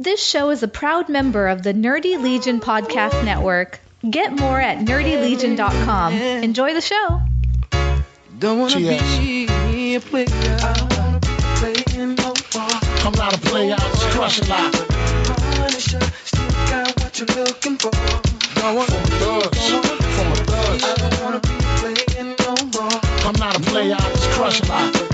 This show is a proud member of the Nerdy Legion Podcast Network. Get more at nerdylegion.com. Enjoy the show. Don't wanna Cheers. be a player. I wanna be playing no ball. I'm not a player, I just crush a lot. Punisher, still got what you're looking for. Don't want from thugs, from a thug. I don't wanna be playing no more. I'm not a player, I just crush a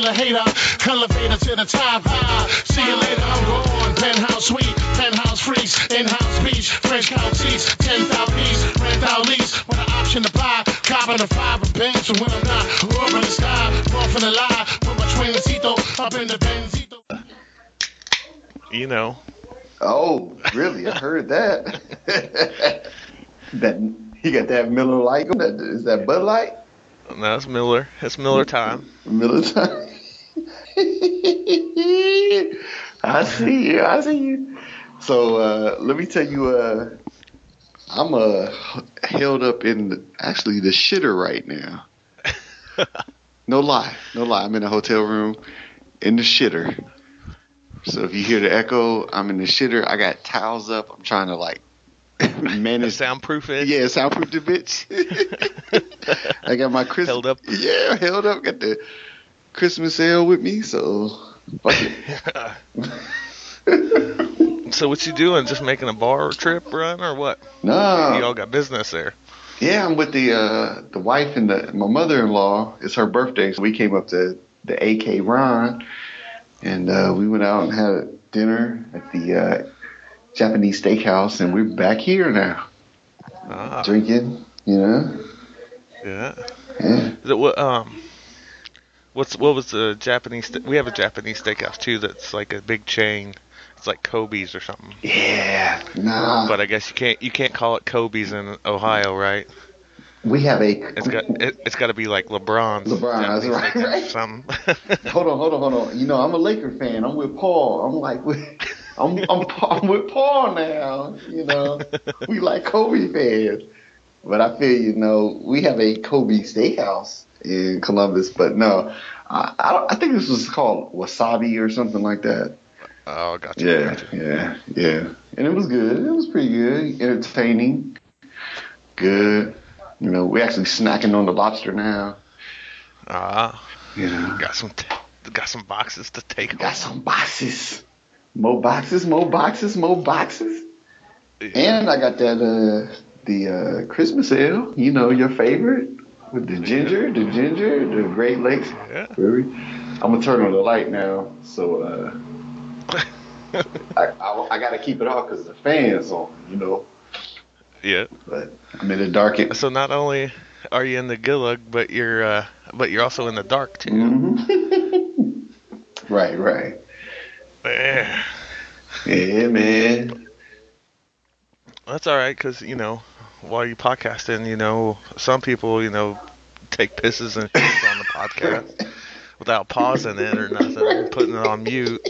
player, but you hater. Elevator to the top high. See you later, I'm gone. Penthouse suite, penthouse freeze, in-house beach, French couch seats, 10,000 piece, rent out lease, with an option to buy. Copping a five of banks, and when I'm not, up in the sky, off in the lie, put my twincito up in the Benzito. You know, Oh, really? I heard that. that he got that Miller Lite. Is that Bud Light? No, it's Miller. It's Miller time. Miller time. I see you. I see you. So uh, let me tell you, uh, I'm uh, held up in the, actually the shitter right now. No lie, no lie. I'm in a hotel room in the shitter. So if you hear the echo, I'm in the shitter. I got towels up. I'm trying to like manage. Soundproof it. Yeah, soundproof the bitch. I got my Christmas. Held up. Yeah, held up. Got the Christmas ale with me, so fuck it. So what you doing? Just making a bar trip run or what? No, y'all got business there. yeah, I'm with the uh, the wife and the my mother-in-law. It's her birthday, so we came up to the Akron, and uh, we went out and had dinner at the uh, Japanese steakhouse, and we're back here now Ah, drinking. You know, yeah. yeah. Is it what? Um, what's what was the Japanese? We have a Japanese steakhouse too. That's like a big chain. It's like Kobe's or something. Yeah, nah. But I guess you can't you can't call it Kobe's in Ohio, right? we have a. It's got it, it's got to be like LeBron's. LeBron, Japanese right, right. Something. Hold on, hold on, hold on. You know, I'm a Laker fan. I'm with Paul. I'm like, with, I'm, I'm, I'm with Paul now. You know, we like Kobe fans. But I feel, you know, we have a Kobe steakhouse in Columbus. But no, I, I, I think this was called Wasabi or something like that. oh, gotcha. Yeah, gotcha. yeah, yeah. And it was good. It was pretty good. Entertaining. Good. You know, we're actually snacking on the lobster now. Ah, You know. got some t- got some boxes to take Got home. some boxes. More boxes, more boxes, more boxes. And I got that uh the uh Christmas ale, you know, your favorite. With the ginger, the ginger, the Great Lakes. Yeah. I'm gonna turn on the light now, so uh I, I, I gotta keep it off because the fan's on, you know. Yeah. But I'm in the dark. So not only are you in the Gulag, but you're uh, but you're also in the dark too. Mhm. right, right. Yeah. Man. That's all right, cause you know, while you podcasting, you know, some people, you know, take pisses and shits on the podcast without pausing it or nothing, putting it on mute.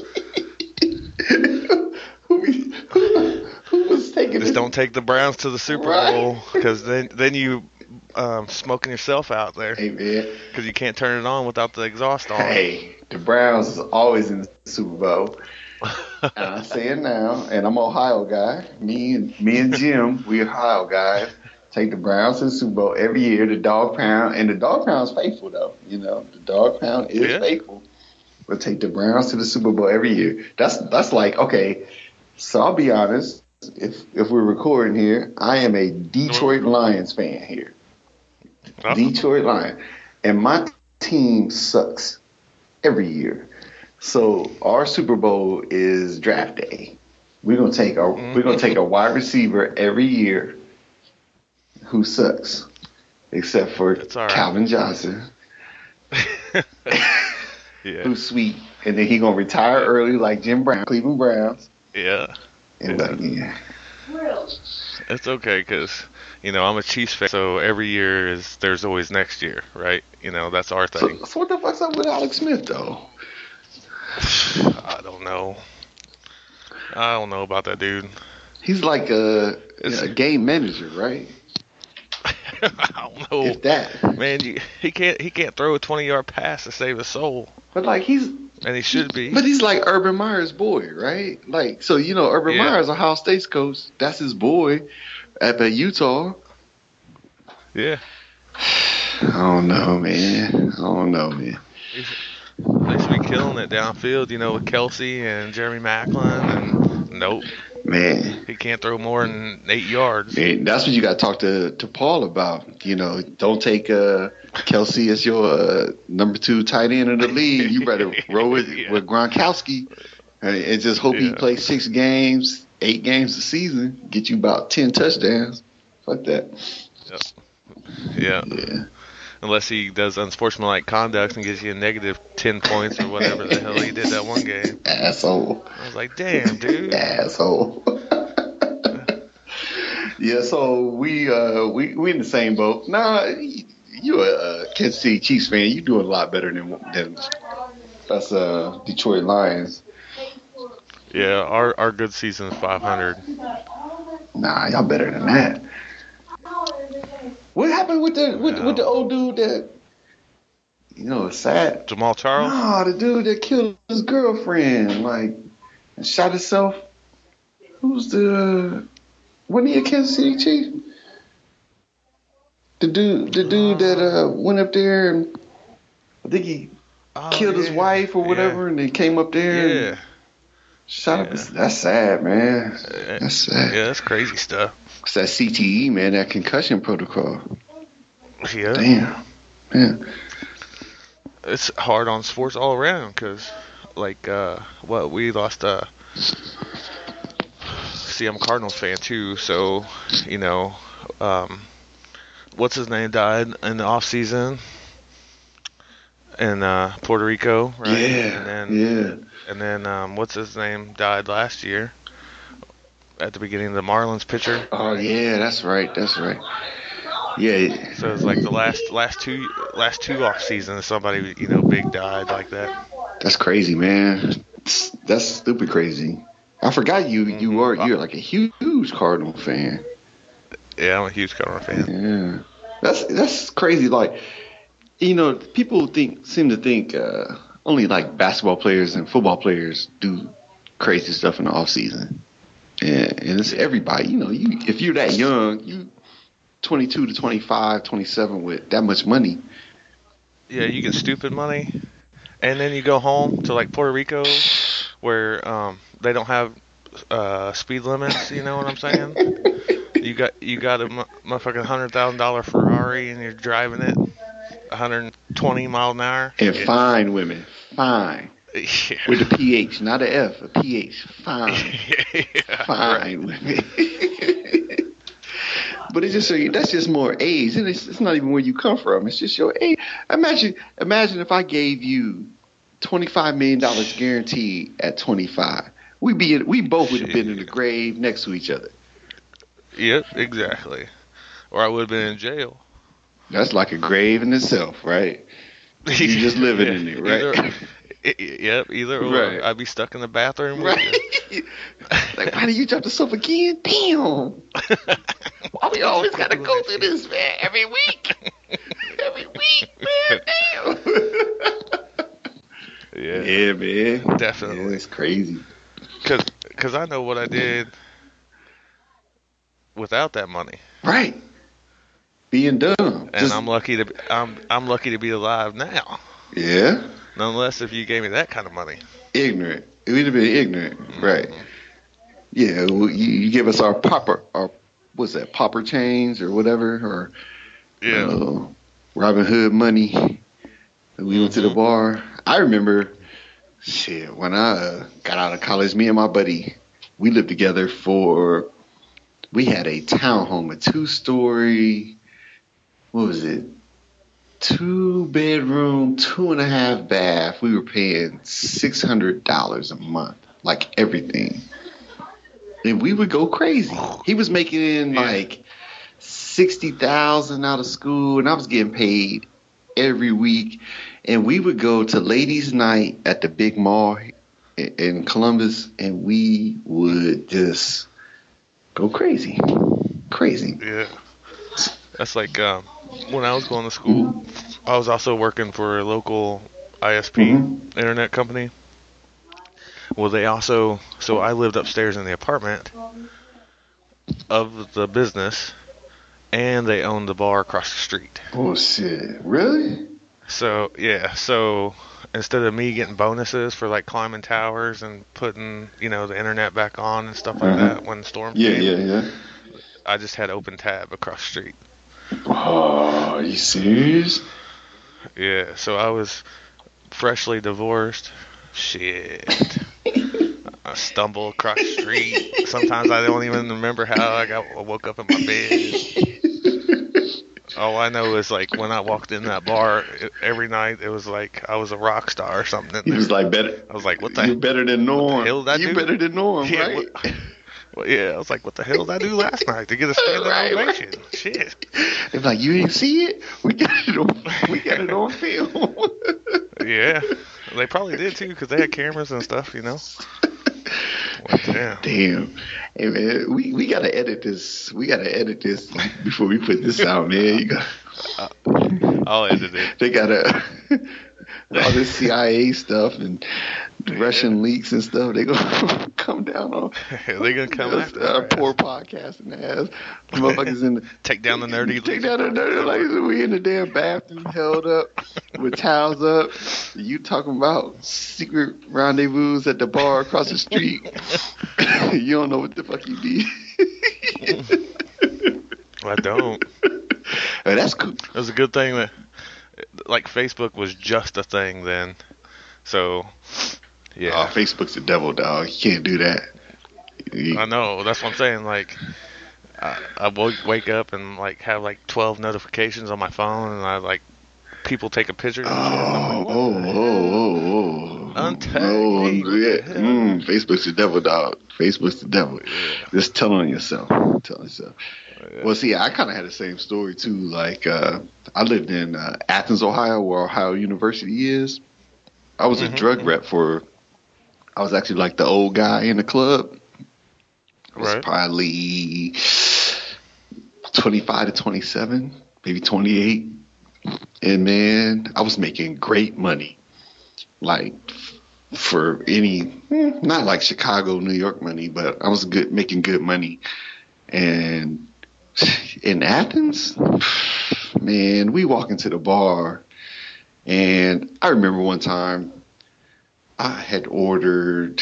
who, who, who was taking Just don't take the Browns to the Super Right. Bowl, cause then then you um, smoking yourself out there, Hey, man. cause you can't turn it on without the exhaust on. Hey, the Browns is always in the Super Bowl. and I say it now, and I'm an Ohio guy. Me and me and Jim, we Ohio guys. Take the Browns to the Super Bowl every year. The dog pound, and the dog pound's faithful though. You know, the dog pound is Yeah. faithful. We'll take the Browns to the Super Bowl every year. That's that's like okay. So I'll be honest. If if we're recording here, I am a Detroit Lions fan here. Oh, Detroit Lions, and my team sucks every year. So our Super Bowl is draft day. We're gonna take a we're gonna take a mm-hmm. wide receiver every year who sucks, except for right. Calvin Johnson, yeah, who's sweet, and then he gonna retire early like Jim Brown, Cleveland Browns, yeah. and like yeah, It's okay because you know I'm a Chiefs fan, so every year is there's always next year, right? You know that's our thing. So, so what the fuck's up with Alex Smith though? I don't know. I don't know about that dude. He's like a, It's- a game manager, right? I don't know. If that. Man, you, he can't he can't throw a 20 yard pass to save his soul, But like he's and he should be. But he's like Urban Meyer's boy, right? Like, so you know, Urban Yeah. Meyer's Ohio State's coach. That's his boy up at Utah. yeah, I don't know, man. I don't know, man. they should be killing it downfield. You know, with Kelce and Jeremy Maclin, and nope, Man, he can't throw more than eight yards. man that's what you got to talk to to Paul about. You know, don't take uh, Kelce as your uh, number two tight end in the league. You better roll with Yeah. with Gronkowski and, and just hope he plays six games, eight games a season, get you about ten touchdowns. Fuck that. Yeah, Yeah. Unless he does unsportsmanlike conduct and gives you a negative 10 points or whatever the hell he did that one game. Asshole. I was like, damn, dude. asshole. yeah, so we uh we we in the same boat. Nah, you a uh, Kansas City Chiefs fan. You doing a lot better than than us uh Detroit Lions. Yeah, our our good season is 500. Nah, y'all better than that. What happened with the with, with the old dude that you know it's sad? Jamaal Charles. Nah, the dude that killed his girlfriend, like and shot himself. Who's the wasn't he a Kansas City Chief? The dude the dude that uh went up there and I think he Oh, killed his wife or whatever and then came up there Yeah. and shot up his that's sad, man. That's sad. Yeah, that's crazy stuff. It's that CTE, man, that concussion protocol. Yeah. Damn. Man. it's hard on sports all around because like uh what we lost uh see I'm a Cardinals fan too so you know um what's his name died in the off season in uh Puerto Rico right Yeah. and then yeah. and then um what's his name died last year at the beginning of the Marlins pitcher Oh yeah, that's right. That's right. Yeah. so it's like the last last two last two off seasons somebody you know big died like that That's crazy, man. That's stupid crazy. I forgot you you Mhm. are you're like a huge Cardinal fan. yeah I'm a huge Cardinal fan Yeah. That's that's crazy. Like you know, people think seem to think uh, only like basketball players and football players do crazy stuff in the off season. And, and it's everybody. You know, you if you're that young, you 22 to 25, 27 with that much money. Yeah, you get stupid money, and then you go home to like Puerto Rico, where um, they don't have uh, speed limits. You know what I'm saying? You got you got a motherfucking hundred thousand dollar Ferrari, and you're driving it 120 mile an hour. And fine women, fine. Yeah. With a PH, not a F, a PH. Fine. yeah, fine with me. but it's just so that's just more age, and it's, it's not even where you come from. It's just your age. Imagine, imagine if I gave you twenty five million dollars guaranteed at twenty five. We be we both would have been in the grave next to each other. Yep, exactly. Or I would have been in jail. That's like a grave in itself, right? You just living in it, right? Either, yep, either or. Right. I'd be stuck in the bathroom. Right. like, why did you drop the soap again? Damn. Why we always gotta go through this, man? Every week. Every week, man. Damn. yeah. Yeah, man. Definitely. Yeah, it's crazy. Cause, cause I know what I did without that money, Right. Being dumb. and Just- I'm lucky to I'm I'm lucky to be alive now. yeah. Nonetheless, if you gave me that kind of money, Ignorant. We'd have been ignorant. Right. Yeah. You, you give us our popper, our what's that, popper chains or whatever, or yeah, uh, Robin Hood money. And we went to the bar. I remember, shit, when I uh, got out of college, me and my buddy, we lived together for, we had a townhome, a two story, what was it? Two bedroom, two and a half bath. We were paying $600 a month, like everything. And we would go crazy. He was making in Yeah. like sixty thousand out of school, and I was getting paid every week. And we would go to ladies' night at the big mall in, in Columbus, and we would just go crazy, crazy. yeah. That's like um, when I was going to school, I was also working for a local ISP Mhm. internet company. Well, they also so I lived upstairs in the apartment of the business, and they owned the bar across the street. Oh shit! Really? So yeah, so instead of me getting bonuses for like climbing towers and putting you know the internet back on and stuff like Uh-huh. that when the storm Yeah, came, yeah, yeah. I just had open tab across the street. Oh, are you serious? Yeah, so I was freshly divorced. Shit. I stumble across the street. Sometimes I don't even remember how I got I woke up in my bed. All I know is like when I walked in that bar it, every night, it was like I was a rock star or something. in He was like better. I was like, what the You better than Norm. you do? better than Norm, Yeah, right? what- Well, yeah, I was like, what the hell did I do last night to get a standing Right, right. ovation? Shit. They're like, you didn't see it? We got it on. We got it on film. Yeah, they probably did too because they had cameras and stuff, you know. Well, damn. Damn. Hey man, we, we gotta edit this. We gotta edit this before we put this out, man. You got I'll edit it. they gotta all this CIA stuff and Russian leaks and stuff. They gonna come down on They're gonna come us, after our poor podcasting ass. Motherfuckers in the Take down the nerdy. Take down the nerdy like we in the damn bathroom held up with towels up. You talking about secret rendezvous at the bar across the street. you don't know what the fuck you did. I don't. Hey, that's cool. That's a good thing that, like, Facebook was just a thing then. So, Oh, yeah. Facebook's the devil, dog. You can't do that. You- I know. That's what I'm saying. Like, I, I woke, wake up and like have like 12 notifications on my phone, and I like people take a picture. Oh, like, oh, oh, oh, oh. Untag Oh, me, what yeah. Mm, Facebook's the devil, dog. Facebook's the devil. Yeah. Just tell on yourself. Tell yourself. Yeah. Well, see, I kind of had the same story too. Like, uh, I lived in uh, Athens, Ohio, where Ohio University is. I was Mhm. a drug rep for. I was actually like the old guy in the club. I was Right. probably twenty-five to twenty-seven, maybe twenty-eight, and man, I was making great money. Like for any, hmm, not like Chicago, New York money, but I was good making good money. And in Athens, man, we walk into the bar, and I remember one time I had ordered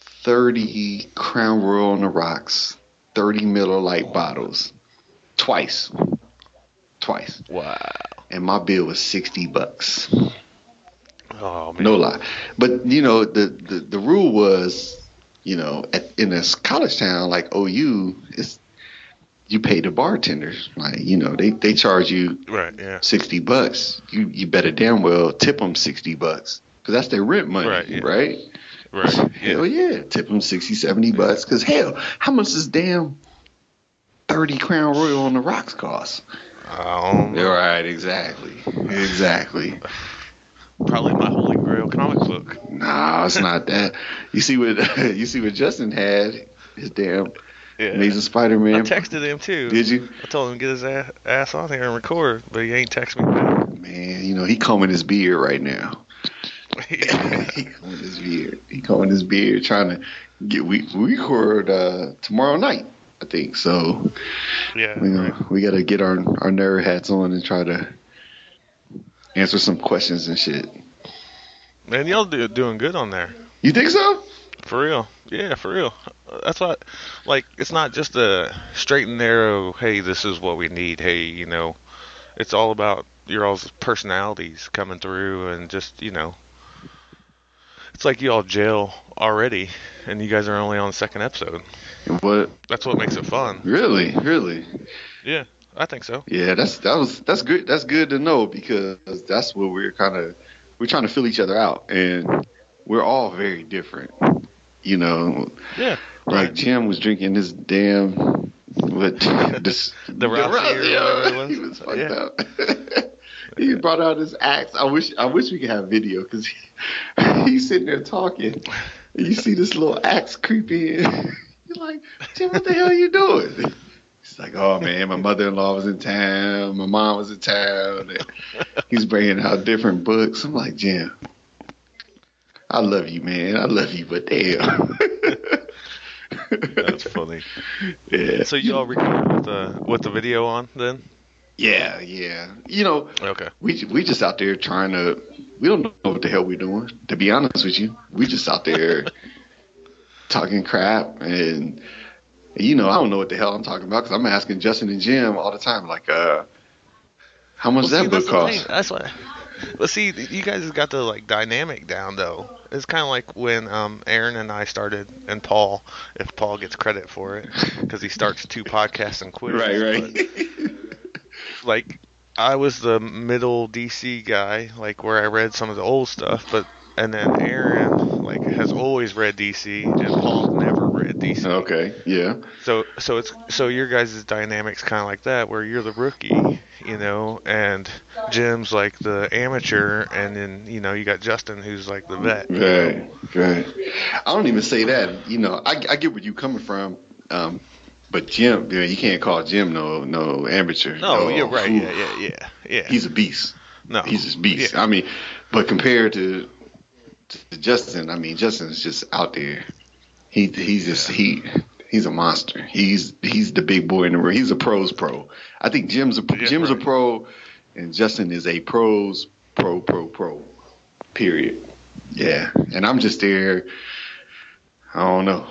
30 Crown Royal on the rocks, 30 Miller Lite bottles, twice. Twice. Wow. And my bill was 60 bucks. Oh man. No lie. But you know, the the, the rule was, you know, at, in this college town like OU, it's you pay the bartenders. Like, you know, they, they charge you Right. Yeah. sixty bucks. You you better damn well tip them sixty bucks because that's their rent money, Right, yeah. right? Right. Hell Yeah. yeah, tip them 60, 70 bucks. Because hell, how much does damn thirty Crown Royal on the rocks cost? Um, Yeah, right, exactly, exactly. Probably my holy grail comic book. Nah, it's not that. You see what you see what Justin had his damn Yeah. Amazing Spider-Man. I texted him too. Did you? I told him to get his ass, ass on here and record, but he ain't text me back. Man, you know he combing his beard right now. he combing his beard. He combing his beard, trying to get. We we record uh, tomorrow night, I think. So yeah. we right. we got to get our our nerd hats on and try to answer some questions and shit. Man, y'all do, doing good on there. You think so? For real. Yeah, for real. That's what, like, it's not just a straight and narrow, hey, this is what we need, hey, you know. It's all about your all's personalities coming through and just, you know. It's like you all jail already, and you guys are only on the second episode. What? That's what makes it fun. Really? Really? Yeah, I think so. Yeah, that's that was that's good. That's good to know because that's what we're kind of we're trying to fill each other out, and we're all very different. You know, Yeah. like Jim was drinking this damn what this The Rossi or whatever it was. He was fucked Yeah. up. he brought out his axe. I wish I wish we could have video because he, he's sitting there talking. And you see this little axe creep in. You're like, Jim, what the hell are you doing? He's like, oh man, my mother-in-law was in town, my mom was in town. And he's bringing out different books. I'm like, Jim, I love you, man. I love you, but damn. That's funny. yeah. So you all recorded with the with the video on then? Yeah, yeah. You know, Okay. we we just out there trying to. We don't know what the hell we're doing. To be honest with you, we just out there talking crap, and you know, I don't know what the hell I'm talking about because I'm asking Justin and Jim all the time, like, uh, how much Well, does see, that book that's cost? That's what. But see, you guys have got the like dynamic down though. It's kind of like when um, Aaron and I started, and Paul, if Paul gets credit for it, because he starts two podcasts and quits. Right, right. But, like I was the middle DC guy, like where I read some of the old stuff, but and then Aaron like has always read DC, and Paul's never read DC. okay, yeah, So so it's so your guys' dynamics kind of like that, where you're the rookie, you know, and Jim's like the amateur, and then you know you got Justin who's like the vet. right, right. I don't even say that. You know, I, I get where you're coming from. Um, but Jim, you, know, you can't call Jim no no amateur. No, you're right. Ooh, Yeah, yeah, yeah, yeah. He's a beast. no, He's a beast. Yeah. I mean, but compared to, to Justin, I mean, Justin's just out there. He he's just he he's a monster. He's he's the big boy in the room. He's a pros pro. I think Jim's a Yeah, Jim's right. a pro, and Justin is a pros pro pro pro. Period. Yeah, and I'm just there. I don't know.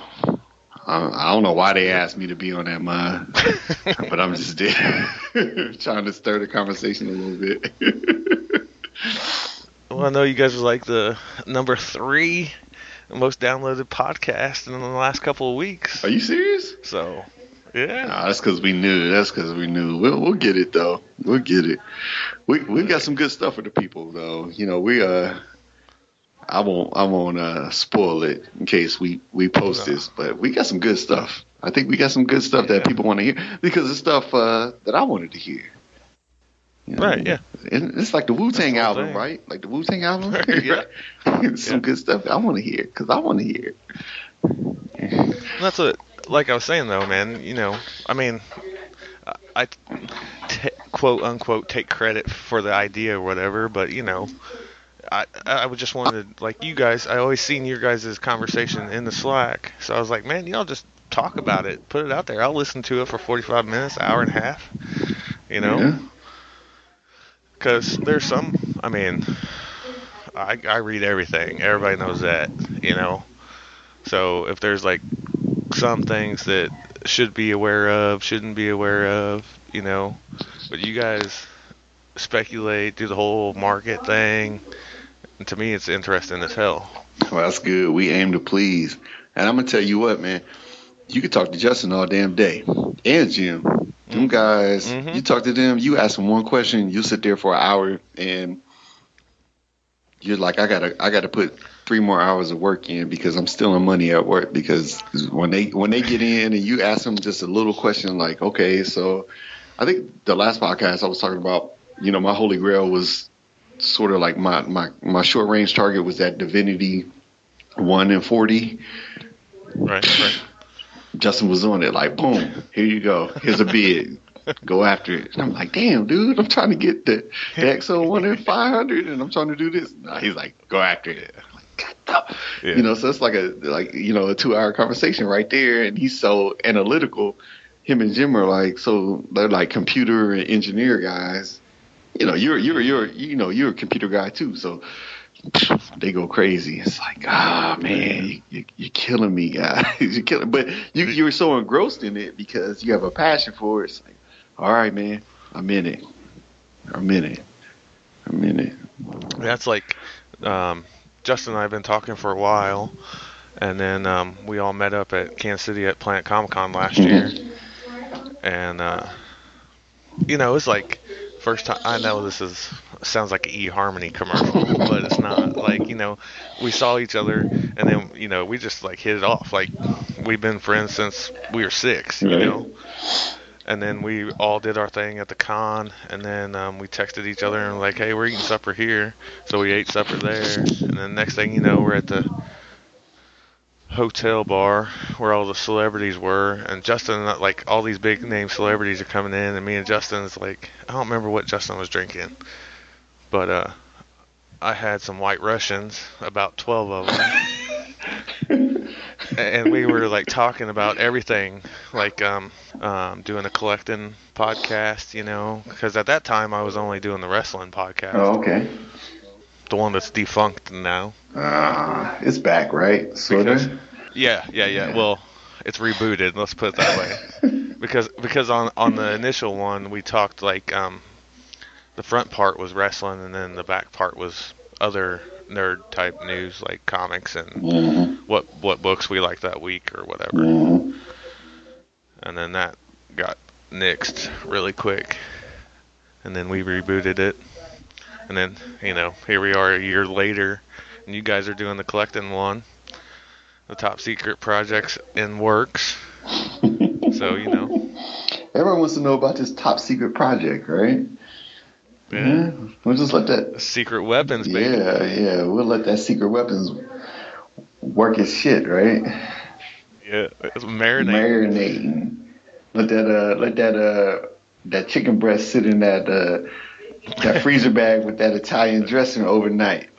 I, I don't know why they asked me to be on that mod, but I'm just there trying to stir the conversation a little bit. Well, I know you guys are like the number three most downloaded podcast in the last couple of weeks. Are you serious? So, yeah. Nah, that's because we knew. That's because we knew. We'll we'll get it though. We'll get it. We we got some good stuff for the people though. You know we uh. I won't. I won't uh, spoil it in case we we post No. this, but we got some good stuff. I think we got some good stuff that people want to hear because it's stuff uh, that I wanted to hear. You know? Right, yeah. It's like the Wu Tang album, thing. right? Like the Wu Tang album. Yeah. Some Yeah. good stuff I want to hear because I want to hear. That's what, like I was saying though, man. You know, I mean, I- t- quote unquote take credit for the idea or whatever, but you know, I I would just wanted like you guys. I always seen your guys' conversation in the Slack, so I was like, man, y'all just talk about it, put it out there. I'll listen to it for 45 minutes, hour and a half. You know, Yeah. Because there's some. I mean, I I read everything. Everybody knows that. You know, so if there's like some things that should be aware of, shouldn't be aware of, you know, but you guys speculate, do the whole market thing. And to me, it's interesting as hell. Well, that's good. We aim to please. And I'm gonna tell you what, man. You could talk to Justin all damn day, and Jim. Them guys, Mhm. you talk to them. You ask them one question, you sit there for an hour, and you're like, I gotta, I gotta put three more hours of work in because I'm stealing money at work. Because when they when they get in and you ask them just a little question, like, okay, so I think the last podcast I was talking about, you know, my holy grail was sort of like my my my short range target was that divinity one and forty. Right, right. Justin was on it like boom, here you go. Here's a bid. Go after it. And I'm like, damn, dude, I'm trying to get the, the XO oh one in five hundred and I'm trying to do this. Nah, he's like, go after it. Like, Yeah. You know, so it's like a like you know a two hour conversation right there, and he's so analytical. Him and Jim are like so they're like computer and engineer guys. You know, you're you're you're you know you're a computer guy too, so they go crazy. It's like, ah, man, you, you, you're killing me, guys. you're killing. But you you're so engrossed in it because you have a passion for it. It's like, all right, man, I'm in it. I'm in it. I'm in it. That's like um, Justin and I have been talking for a while, and then um, we all met up at Kansas City at Planet Comic Con last year, and uh, you know, it's like first time. I know this is sounds like an eHarmony commercial, but it's not. Like you know, we saw each other, and then you know, we just like hit it off. Like we've been friends since we were six. You Right. know. And then we all did our thing at the con, and then um, we texted each other and were like, "Hey, we're eating supper here." So we ate supper there, and then next thing you know, we're at the hotel bar where all the celebrities were, and Justin, like all these big name celebrities are coming in, and me and Justin's like, I don't remember what Justin was drinking, but uh, I had some White Russians, about twelve of them. and we were like talking about everything, like um, um, doing a collecting podcast, you know, because at that time I was only doing the wrestling podcast, Oh, okay. the one that's defunct now. Uh, it's back, right? Sort Because- of. Yeah, yeah, yeah. Yeah. Well, it's rebooted. Let's put it that way. because because on on the initial one we talked like um, the front part was wrestling and then the back part was other nerd type news like comics and Mhm. what what books we liked that week or whatever. Mhm. And then that got nixed really quick. And then we rebooted it. And then, you know, here we are a year later and you guys are doing the collecting one. The top secret projects in works. So, you know, Everyone wants to know about this top secret project, right? Yeah. We'll just let that. secret weapons, baby. Yeah, yeah. We'll let that secret weapons work its shit, right? Yeah, it's marinate. Marinating. Let that uh, let that uh, that chicken breast sit in that uh, that freezer bag with that Italian dressing overnight.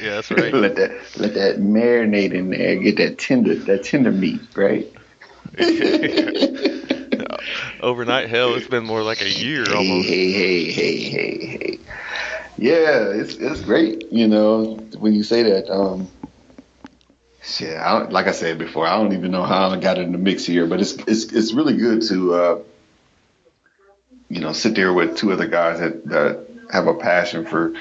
Yeah, that's right. let that let that marinate in there. Get that tender that tender meat, right? Overnight, hell, it's been more like a year Hey, almost. hey, hey, hey, hey, hey. Yeah, it's it's great. You know, when you say that. Um, shit, I don't, like I said before, I don't even know how I got in the mix here, but it's it's it's really good to uh, you know sit there with two other guys that that have a passion for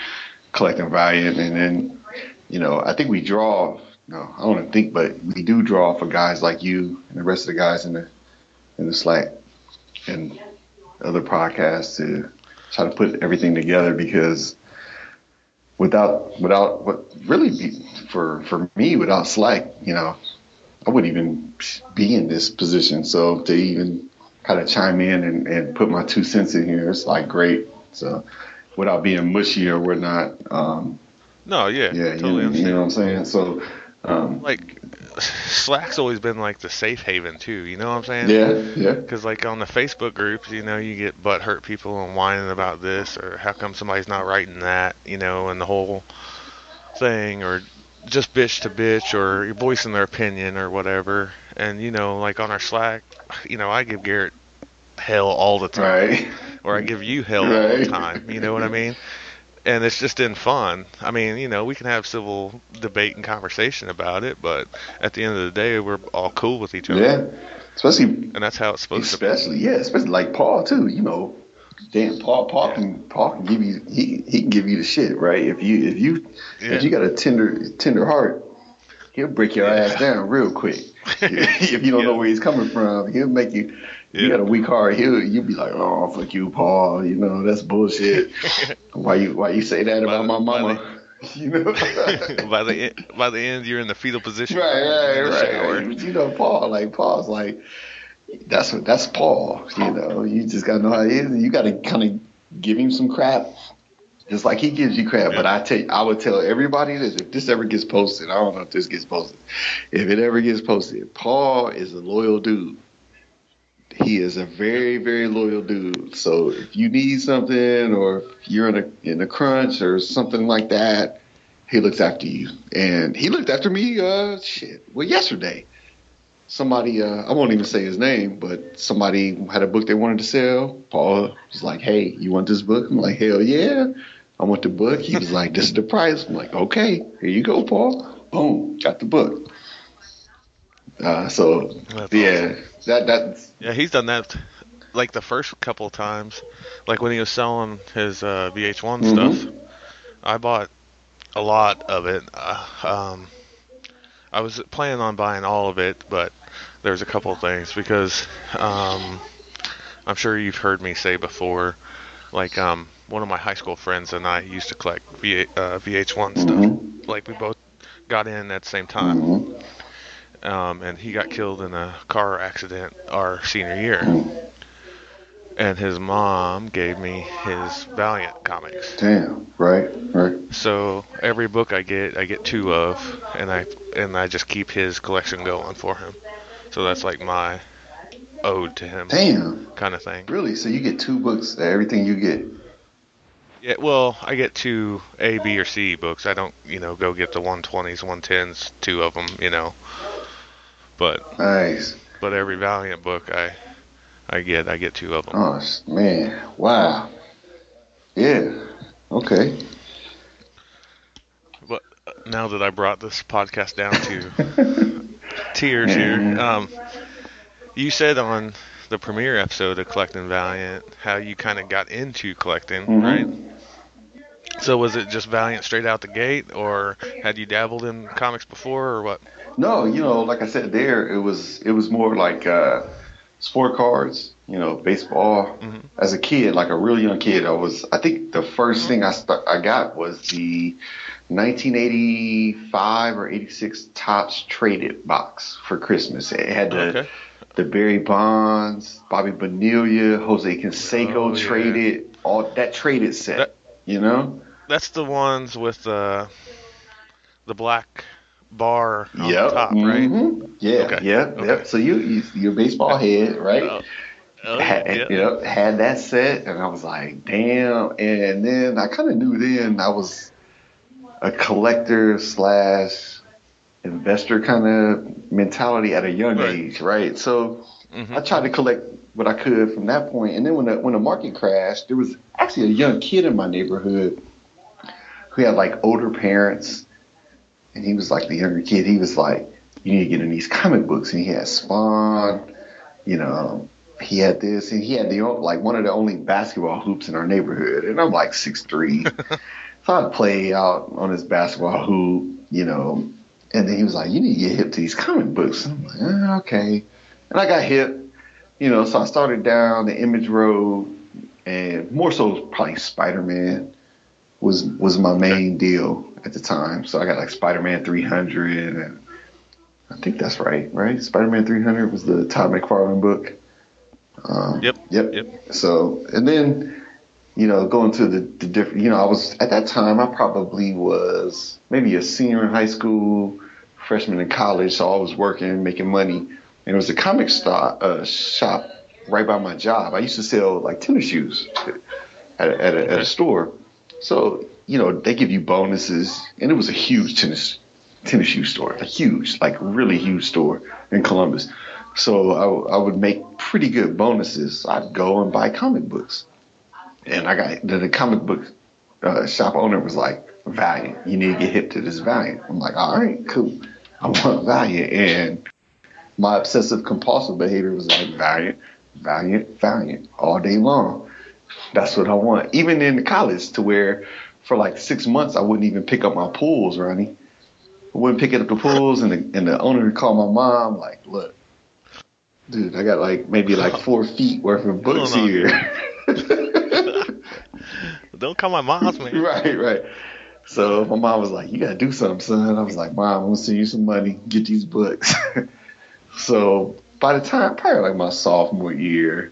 collecting Valiant, and then you know I think we draw. No, I don't think, but we do draw for guys like you and the rest of the guys in the in the Slack and other podcasts to try to put everything together because without without what really be, for for me without Slack, you know, I wouldn't even be in this position. So to even kind of chime in and, and put my two cents in here, it's like great. So without being mushy or whatnot, um, No, yeah, yeah, totally you, understand. you know what I'm saying. So um, like Slack's always been like the safe haven too. You know what I'm saying? yeah, yeah, Because like on the Facebook groups, you know, you get butt hurt people and whining about this or how come somebody's not writing that, you know, and the whole thing, or just bitch to bitch or you're voicing their opinion or whatever. And you know, like on our Slack, you know, I give Garrett hell all the time, right. or I give you hell all the time. You know what I mean? And it's just in fun. I mean, you know, we can have civil debate and conversation about it, but at the end of the day, we're all cool with each other, Yeah, especially and that's how it's supposed to be. Especially, yeah, especially like Paul too. You know, damn, Paul, Paul can Paul can give you he he can give you the shit, right? If you if you Yeah. if you got a tender tender heart, he'll break your ass down real quick. if you don't know where he's coming from, he'll make you. You got a weak heart. He'll you'll be like, oh fuck you, Paul. You know that's bullshit. why you why you say that about By my the- by mama? You know. by the end, by the end, you're in the fetal position. Right, right, right. shower. You know, Paul, like Paul's like that's what that's Paul. You know, you just gotta know how he is. You gotta kind of give him some crap, just like he gives you crap. But I tell I would tell everybody this: if this ever gets posted, I don't know if this gets posted. If it ever gets posted, Paul is a loyal dude. He is a very, very loyal dude. So if you need something, or if you're in a in a crunch or something like that, he looks after you. And he looked after me, uh, shit, well, yesterday. Somebody, uh, I won't even say his name, but somebody had a book they wanted to sell. Paul was like, hey, you want this book? I'm like, hell yeah. I want the book. He was like, this is the price. I'm like, okay, here you go, Paul. Boom, got the book. Uh, so, That's yeah, that, that's, Yeah, he's done that like the first couple of times. Like when he was selling his uh, VH1 Mhm. stuff, I bought a lot of it. Uh, um, I was planning on buying all of it, but there's a couple of things because um, I'm sure you've heard me say before. Like um, one of my high school friends and I used to collect v- uh, VH1 stuff. Mhm. Like we both got in at the same time mhm. Um, and he got killed in a car accident our senior year. and his mom gave me his Valiant comics. Damn. Right. Right. So every book I get, I get two of, and I and I just keep his collection going for him. So that's like my ode to him, Damn. kind of thing. Really? So you get two books. Everything you get. Yeah, well, I get two A, B, or C books. I don't, you know, go get the 120s, 110s, two of them, you know. But Nice. but every Valiant book I I get, I get two of them. Oh man. Wow. Yeah. Okay. But uh, now that I brought this podcast down to tears here, um, you said on the premiere episode of Collecting Valiant how you kind of got into collecting, Mhm. right? So was it just Valiant straight out the gate, or had you dabbled in comics before, or what? No, you know, like I said there, it was it was more like uh, sport cards. You know, baseball. Mhm. As a kid, like a real young kid, I was. I think the first thing I st- I got was the 1985 or 86 Topps traded box for Christmas. It had the Okay. the Barry Bonds, Bobby Bonilla, Jose Canseco Oh, yeah. traded all that traded set. That- you know. That's the ones with the the black bar on Yep. the top, right? Mhm. Yeah. Okay. Yep. Okay. Yep. So you, you you're a baseball head, right? Oh, oh, had, yeah. yep, had that set, and I was like, damn. And then I kind of knew then I was a collector slash investor kind of mentality at a young Right. age, right? So Mhm. I tried to collect what I could from that point. And then when the, when the market crashed, there was actually a young kid in my neighborhood who had like older parents, and he was like the younger kid. He was like, "You need to get in these comic books," and he had Spawn, you know. He had this, and he had the like one of the only basketball hoops in our neighborhood, and I'm like six three, so I'd play out on his basketball hoop, you know. And then he was like, "You need to get hip to these comic books." And I'm like, "Ah, "Okay," and I got hip, you know. So I started down the Image Road, and more so probably Spider Man was was my main deal at the time. So I got like Spider Man 300, and I think that's right, right? Spider Man 300 was the Todd McFarlane book. Um, Yep, Yep. yep. So and then you know going to the, the different. You know, I was at that time I probably was maybe a senior in high school, freshman in college. So I was working, making money, and it was a comic stop, uh, shop right by my job. I used to sell like tennis shoes at a, at a, at a store. So, you know, they give you bonuses, and it was a huge tennis tennis shoe store, a huge, like really huge store in Columbus. So I, I would make pretty good bonuses. I'd go and buy comic books, and I got the, the comic book uh, shop owner was like, "Valiant, you need to get hip to this Valiant." I'm like, "All right, cool, I want Valiant," and my obsessive compulsive behavior was like Valiant, Valiant, Valiant all day long. That's what I want. Even in college, to where for like six months I wouldn't even pick up my pools, Ronnie. I wouldn't pick up the pools, and the and the owner would call my mom, like, "Look, dude, I got like maybe like four feet worth of books here." Don't call my mom's man. right, right. So my mom was like, "You gotta do something, son." I was like, "Mom, I'm gonna send you some money. Get these books." so by the time, probably like my sophomore year,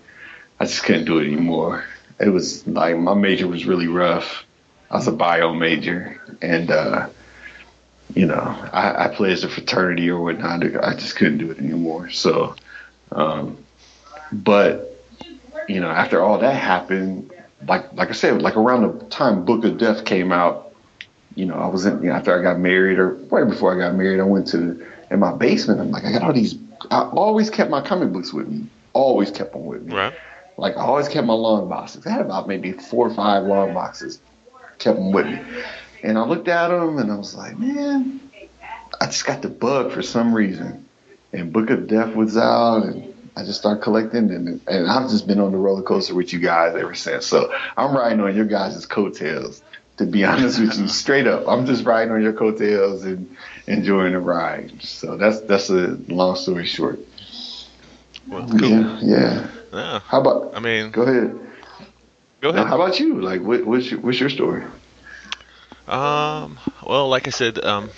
I just couldn't do it anymore. It was like my major was really rough. I was a bio major, and uh, you know, I, I pledged a fraternity or whatnot. I just couldn't do it anymore. So, um, but you know, after all that happened, like like I said, like around the time Book of Death came out, you know, I was in you know, after I got married or right before I got married, I went to in my basement. I'm like, I got all these. I always kept my comic books with me. Always kept them with me. Right. Like I always kept my long boxes. I had about maybe four or five long boxes. Kept them with me, and I looked at them and I was like, man, I just got the bug for some reason. And Book of Death was out, and I just started collecting, and and I've just been on the roller coaster with you guys ever since. So I'm riding on your guys' coattails. To be honest with you, straight up, I'm just riding on your coattails and enjoying the ride. So that's that's a long story short. Well, cool. Yeah, yeah. Yeah. How about? I mean, Go ahead. go Now, ahead. how about you? Like, what, what's your what's your story? Um, well, like I said, um,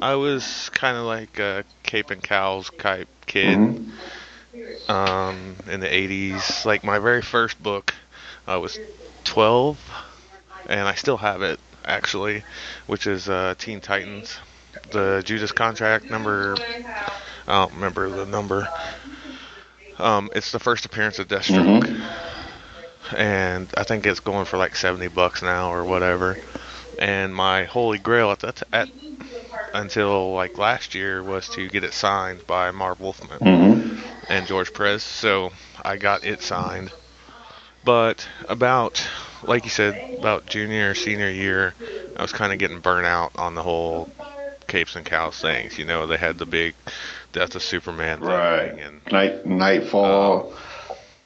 I was kind of like a cape and cowls type kid. Mhm. um, in the 80s. Like my very first book, I was 12, and I still have it actually, which is uh, Teen Titans, the Judas Contract number. I don't remember the number. Um, it's the first appearance of Deathstroke, and I think it's going for like 70 bucks now or whatever. And my holy grail at that at until like last year was to get it signed by Marv Wolfman Mm-hmm. and George Perez. So I got it signed. But about, like you said, about junior or senior year, I was kind of getting burnt out on the whole capes and cowls things. You know, they had the big Death of Superman thing Right. and Night Nightfall.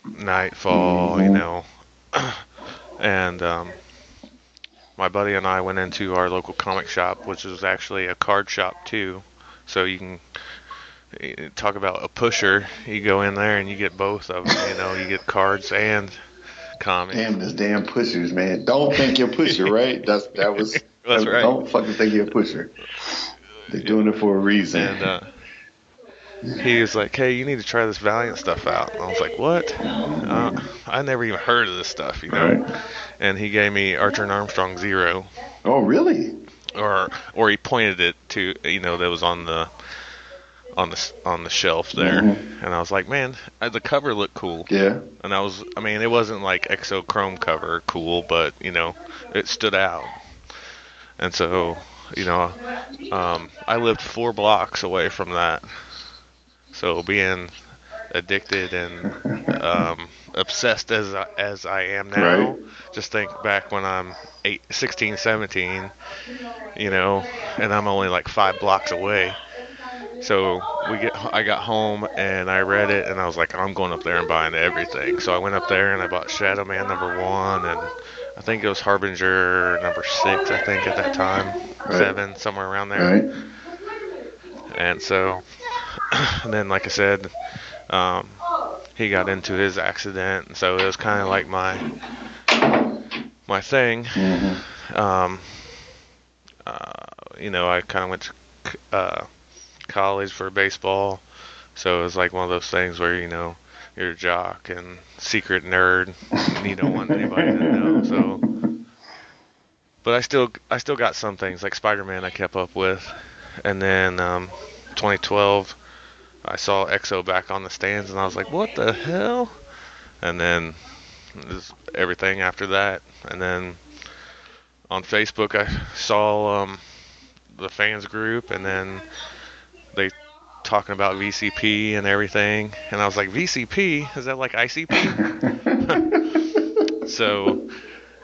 Nightfall, you know. and um, my buddy and I went into our local comic shop, which is actually a card shop too. So you can eh, talk about a pusher. You go in there and you get both of them. You know, you get cards and comics. Damn, this damn pushers, man. Don't think you're a pusher, right? That's that was. That's right. Don't fucking think you're a pusher. They're doing it for a reason. And uh, he was like, "Hey, you need to try this Valiant stuff out." And I was like, "What? Uh, I never even heard of this stuff, you know." Right. And he gave me Archer and Armstrong Zero. Oh, really? or or he pointed it to you know that was on the on the on the shelf there, Mm-hmm. and I was like, "Man, uh, the cover looked cool." Yeah. And I was, I mean, it wasn't like exochrome cover cool, but you know, it stood out. And so, you know, um, I lived four blocks away from that. So being addicted and um, obsessed as I, as I am now, Right. just think back when I'm eight, 16, 17, you know, and I'm only like five blocks away. So we get, I got home and I read it and I was like, I'm going up there and buying everything. So I went up there and I bought Shadow Man number one and I think it was Harbinger number six. I think at that time, Right. seven somewhere around there. Right. And so, and then like I said, um, he got into his accident, and so it was kind of like my my thing. Mm-hmm. Um, uh, you know, I kind of went to uh, college for baseball, so it was like one of those things where you know you're a jock and secret nerd, and you don't want anybody to know. So, but I still I still got some things like Spider-Man I kept up with, and then um, 2012 I saw X-O back on the stands, and I was like, what the hell? And then everything after that, and then on Facebook I saw um, the fans group, and then they talking about VCP and everything, and I was like, VCP is that like ICP? so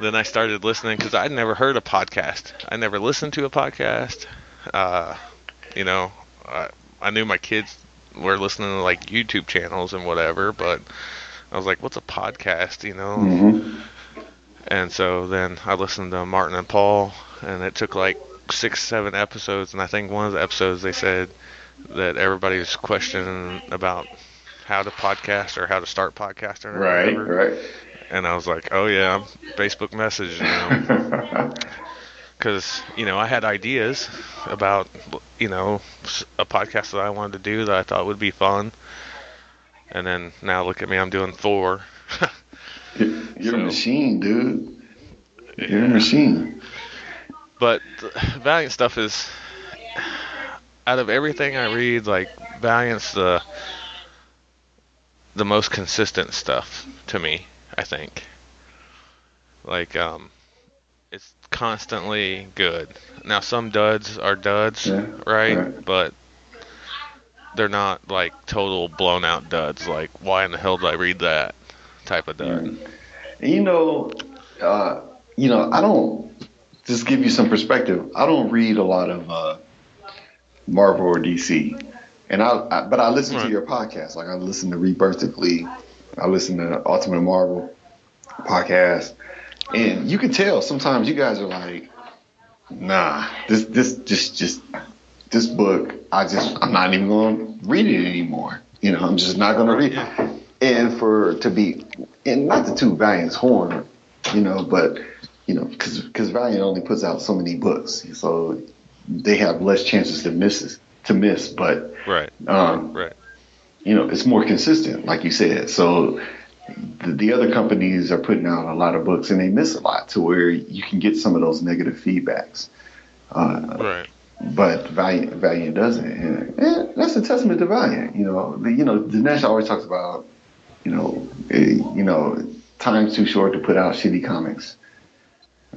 then I started listening because I'd never heard a podcast. I never listened to a podcast. Uh, you know, I, I knew my kids were listening to like YouTube channels and whatever, but I was like, what's a podcast? You know. Mm-hmm. And so then I listened to Martin and Paul, and it took like six, seven episodes. And I think one of the episodes they said that everybody was questioning about how to podcast or how to start podcasting or Right. whatever. Right. And I was like, oh yeah, Facebook message, you know, because you know I had ideas about you know a podcast that I wanted to do that I thought would be fun. And then now look at me, I'm doing four. You're So- a machine, dude. You're a machine. but Valiant stuff is out of everything I read, like Valiant's the the most consistent stuff to me. I think. Like um, it's constantly good. Now some duds are duds, Yeah, right? right. But they're not like total blown out duds. Like why in the hell did I read that type of dud? And you know, uh, you know, I don't just give you some perspective. I don't read a lot of uh, Marvel or DC, and I, I but I listen Right. to your podcast. Like I listen to Rebirthically, I listen to Ultimate Marvel podcast, and you can tell sometimes you guys are like, nah, this this just just this book. I just I'm not even going to read it anymore. You know, I'm just not going to read. Yeah. And for to be and not the two Valiant's horn, you know, but you know, because Valiant only puts out so many books, so they have less chances to miss to miss. But Right. um, Right. you know, it's more consistent, like you said. So the, the other companies are putting out a lot of books and they miss a lot to where you can get some of those negative feedbacks. Uh, Right. but Valiant Valiant doesn't. And eh, that's a testament to Valiant. You know, the, you know, Dinesh always talks about, you know, eh, you know, time's too short to put out shitty comics.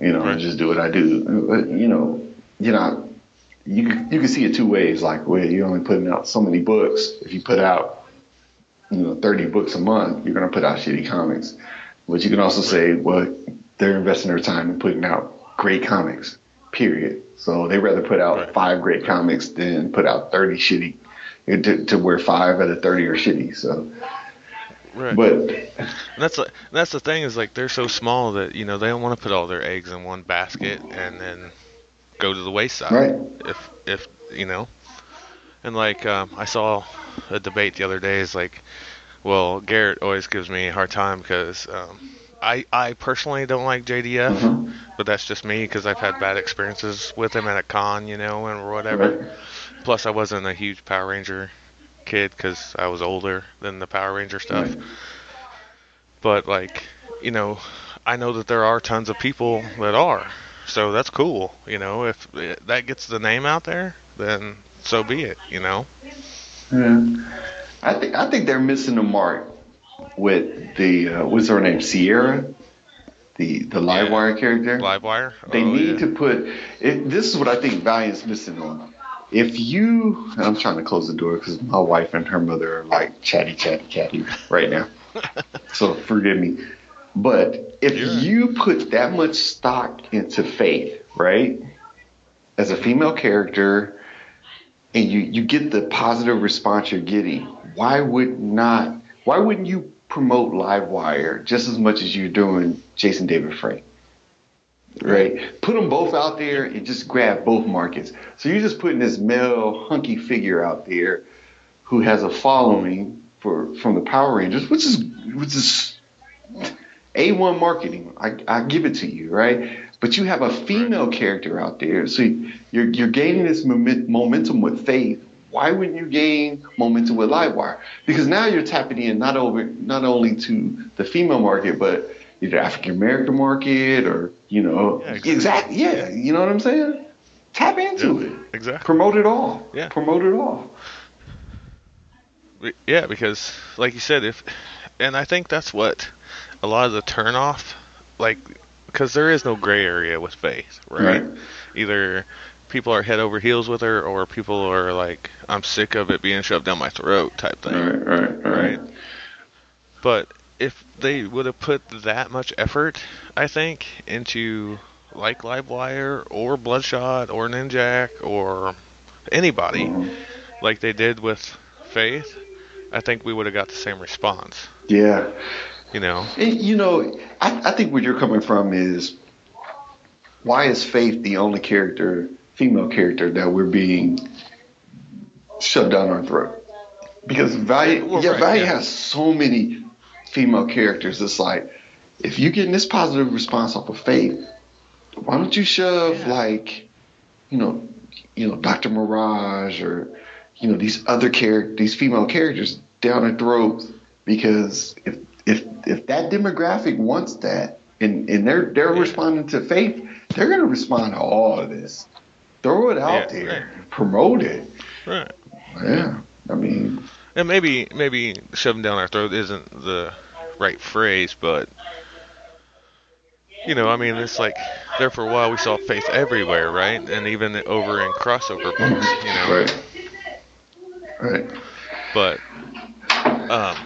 You know, Right. just do what I do. But, you know, you know, you can- you can see it two ways. Like, where you're only putting out so many books. If you put out, you know, 30 books a month, you're gonna put out shitty comics. But you can also say, well, they're investing their time in putting out great comics. Period. So they rather put out Right. five great comics than put out 30 shitty. To, to where five out of 30 are shitty. So, Right. but And that's the that's the thing is like they're so small that you know they don't want to put all their eggs in one basket and then go to the wayside. Right. If if you know, and like um, I saw a debate the other day is like, well Garrett always gives me a hard time because um, I I personally don't like JDF, but that's just me because I've had bad experiences with him at a con, you know, and whatever. Plus I wasn't a huge Power Ranger kid because I was older than the Power Ranger stuff. But like you know i know that there are tons of people that are. So that's cool you know. If that gets the name out there then so be it you know? Yeah. I think I think they're missing the mark with the uh, what's her name Sierra, the the Livewire character. livewire They Oh, need yeah. to put. It, this is what I think Valiant's missing on. If you, I'm trying to close the door because my wife and her mother are like chatty, chatty, chatty right now. so forgive me. But if You're- you put that much stock into Faith, right, as a female character, and you you get the positive response you're getting, why would not? Why wouldn't you promote Livewire just as much as you're doing Jason David Frank? right? Put them both out there and just grab both markets. So you're just putting this male hunky figure out there who has a following for from the Power Rangers, which is which is a1 marketing. I, I give it to you, right? But you have a female character out there, so you're you're gaining this momentum with Faith. Why wouldn't you gain momentum with Livewire? Because now you're tapping in not over not only to the female market, but either African American market or you know Yeah, exactly. exactly yeah, you know what I'm saying? Tap into Yeah, it. exactly Promote it all. Yeah. Promote it all. Yeah, because like you said, if and I think that's what a lot of the turnoff, like, because there is no gray area with Faith, right? Right. Either people are head over heels with her, or people are like, I'm sick of it being shoved down my throat type thing, Right, right, right. But if they would have put that much effort, I think, into like Livewire or Bloodshot or Ninjak or anybody, uh-huh. like they did with Faith, I think we would have got the same response. Yeah. You know? You know, I, I think where you're coming from is why is Faith the only character, female character, that we're being shoved down our throat? Because Valiant, Well, yeah, right, Valiant yeah. has so many female characters. It's like, if you're getting this positive response off of Faith, why don't you shove Yeah. like, you know, you know, Dr. Mirage or you know these other characters, these female characters down our throats? Because if if if that demographic wants that, and and they're they're Yeah. responding to Faith, they're gonna respond to all of this. Throw it out Yeah, there, promote it. Right. Yeah, I mean, And maybe maybe shoving down our throat isn't the right phrase, but you know, I mean, it's like there for a while we saw Faith everywhere, right? And even over in crossover books, you know. right, right. But um,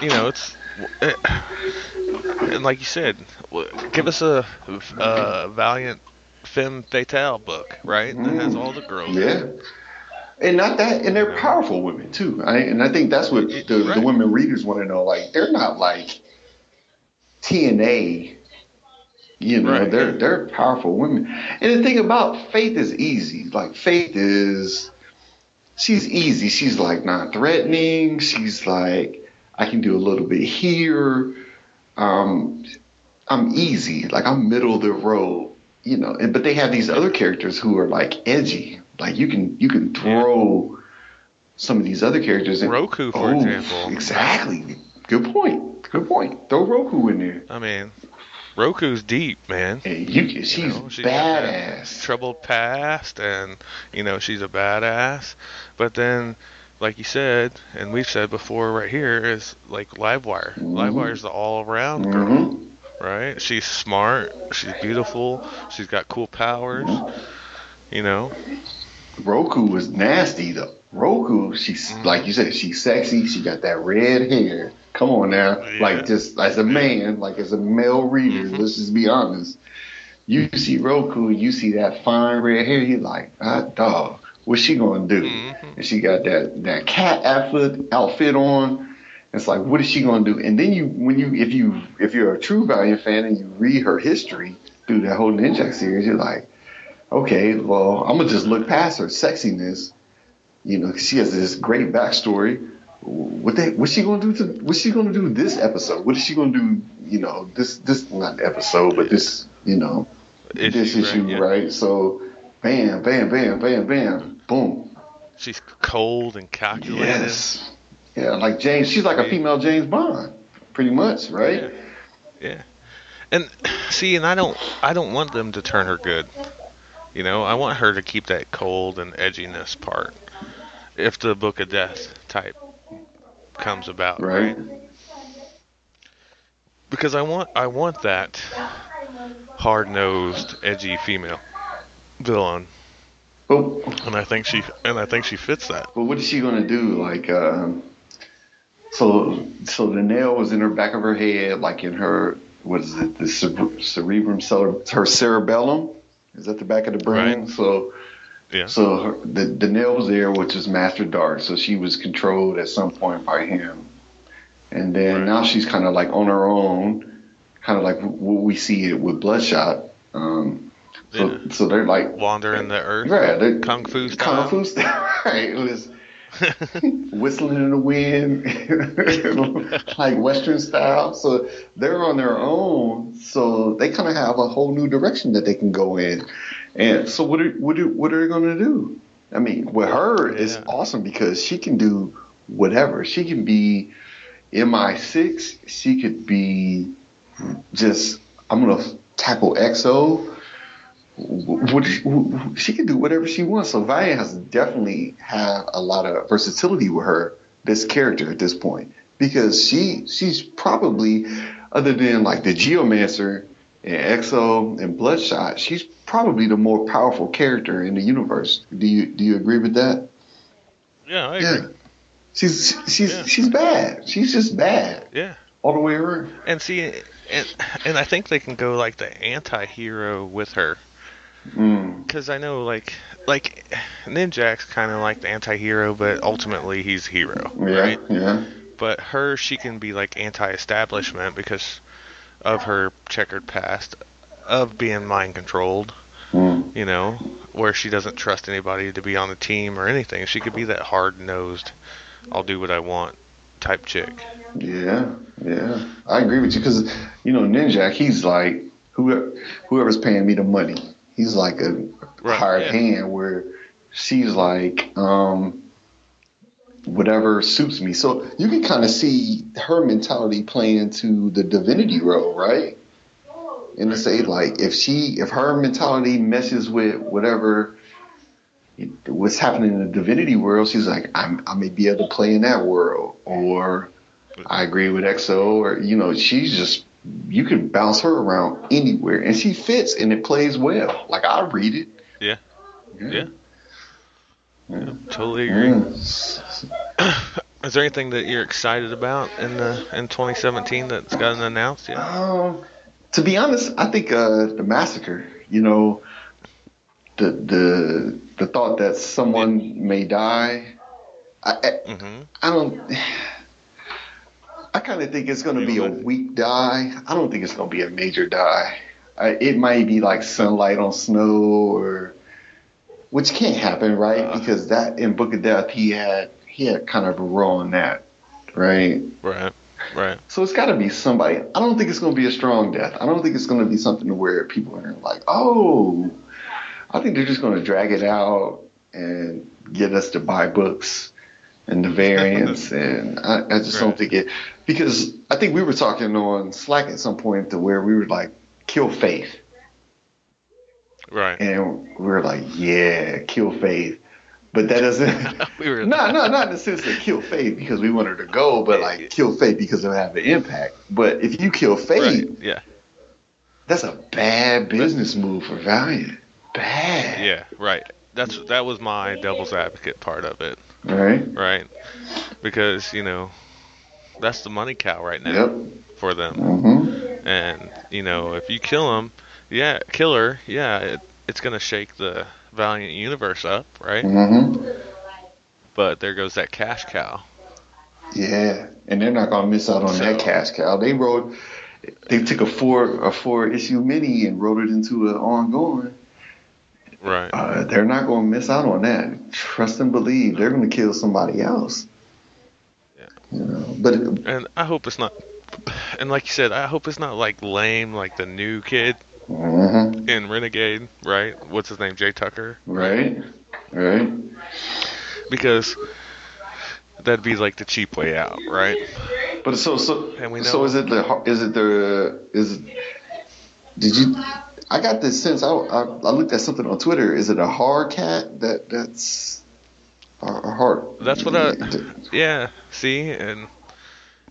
you know, it's it, and like you said, give us a, a Valiant Femme Fatale book, right? That has all the girls. Yeah. And not that, and they're powerful women too. I, and I think that's what the, the women readers want to know. Like, they're not like TNA. You know, Right. they're they're powerful women. And the thing about Faith is easy. Like Faith is, she's easy. She's like non-threatening. She's like, I can do a little bit here. Um, I'm easy. Like I'm middle of the road. You know, and, but they have these other characters who are like edgy. Like you can you can throw some of these other characters. And, Roku, for Oh, example. Exactly. Good point. Good point. Throw Roku in there. I mean, Roku's deep, man. And you, she's You know, she's got badass. troubled past, and you know she's a badass. But then, like you said, and we've said before, right here is like Livewire. Livewire's the all-around girl, Mhm. Right? She's smart, she's beautiful, she's got cool powers. You know, Roku was nasty though. Roku, she's Mm. like you said, she's sexy. She got that red hair. Come on now, Yeah. like just as a man, like as a male reader, Mhm. let's just be honest. You see Roku, you see that fine red hair. You like, ah, dog, what's she gonna do? Mhm. And she got that that cat outfit outfit on. It's like, what is she gonna do? And then you, when you, if you, if you're a true Valiant fan and you read her history through that whole Ninjak series, you're like, okay, well, I'm gonna just look past her sexiness. You know, she has this great backstory. What they, what's she gonna do to? What's she gonna do this episode? What is she gonna do? You know, this this not episode, but this, you know, this Issue, issue, right, yeah. right? So, bam, bam, bam, bam, bam, boom. she's cold and calculated. Yes. Yeah, like James. She's like a female James Bond, pretty much, right? Yeah. And see, and I don't, I don't want them to turn her good. You know, I want her to keep that cold and edginess part. If the Book of Death type comes about, Right. Because I want, I want that hard-nosed, edgy female villain, But and I think she, and I think she fits that. but what is she gonna do? Like, um, so so the nail was in her back of her head, like in her what is it? The cere- cerebrum, cere- her cerebellum. Is that the back of the brain? Right. So Yeah. so her, the the nail was there, which is Master Dark. So she was controlled at some point by him, and then Right. now she's kind of like on her own, kind of like what we see it with Bloodshot. Um, so Yeah. so they're like Wandering the earth, Right, kung fu style. Kung fu style, right? It was whistling in the wind, like Western style. So they're on their own. So they kind of have a whole new direction that they can go in. And so what are what are what are they going to do? I mean, with her, it's Yeah. awesome because she can do whatever. She can be MI6. She could be just I'm gonna tackle X-O what she can do whatever she wants. So Valiant has definitely have a lot of versatility with her this character at this point because she she's probably other than like the Geomancer and X-O and Bloodshot, she's probably the more powerful character in the universe. Do you do you agree with that? Yeah, I agree. She's she's Yeah. she's bad. She's just bad Yeah. all the way around. And see, and and I think they can go like the anti-hero with her, Mm. because I know like like Ninjak's kind of like the anti-hero, but ultimately he's a hero, Yeah, right? yeah. But her, she can be like anti-establishment because of her checkered past of being mind controlled. Mm. You know, where she doesn't trust anybody to be on the team or anything. She could be that hard-nosed, I'll do what I want type chick. Yeah, yeah, I agree with you because you know Ninjak, he's like whoever whoever's paying me the money. He's like a Right, hired yeah. hand where she's like um whatever suits me. So you can kind of see her mentality playing to the divinity role, right? And to say like if she if her mentality messes with whatever what's happening in the divinity world, she's like I'm, I may be able to play in that world or I agree with X-O, or you know, she's just you can bounce her around anywhere, and she fits and it plays well. Like I read it. Yeah. Yeah. Yeah. Totally agree. Mm. Is there anything that you're excited about in the in 2017 that's gotten announced yet? Um, to be honest, I think uh, the massacre. You know, the the the thought that someone may die. I I, hmm I don't. I kind of think it's going to be a weak die. I don't think it's going to be a major die. I, it might be like sunlight on snow, or which can't happen, right? Uh. because that in Book of Death, he had he had kind of a role in that, right? Right. Right. So it's got to be somebody. I don't think it's going to be a strong death. I don't think it's going to be something where people are like, oh. I think they're just going to drag it out and get us to buy books. And the variants, and I, I just don't think it because I think we were talking on Slack at some point to where we were like kill Faith, Right. and we were like, yeah, kill Faith, but that doesn't. we were No, no, not in the sense of kill Faith because we wanted to go, but like kill Faith because it'll have an impact. But if you kill Faith, Right. Yeah. that's a bad business move for Valiant. Bad. Yeah. Right. That's that was my devil's advocate part of it, Right. right? Because you know, that's the money cow right now Yep. for them. Mm-hmm. And you know, if you kill him, yeah, killer, yeah, it, it's gonna shake the Valiant universe up, right? Mm-hmm. But there goes that cash cow. Yeah, and they're not gonna miss out on that cash cow. They wrote, they took a four a four issue mini and wrote it into an ongoing. Right. Uh, they're not gonna miss out on that. Trust and believe. They're gonna kill somebody else. Yeah. You know, but And I hope it's not. And like you said, I hope it's not like lame, like the new kid Mhm. in Renegade, right? What's his name? Jay Tucker. right, right. Because that'd be like the cheap way out, right? But so so And we so is it the is it the is it, did you? I got this sense. I, I I looked at something on Twitter. Is it a hard cat that that's a, a hard? That's what I. Yeah. See, and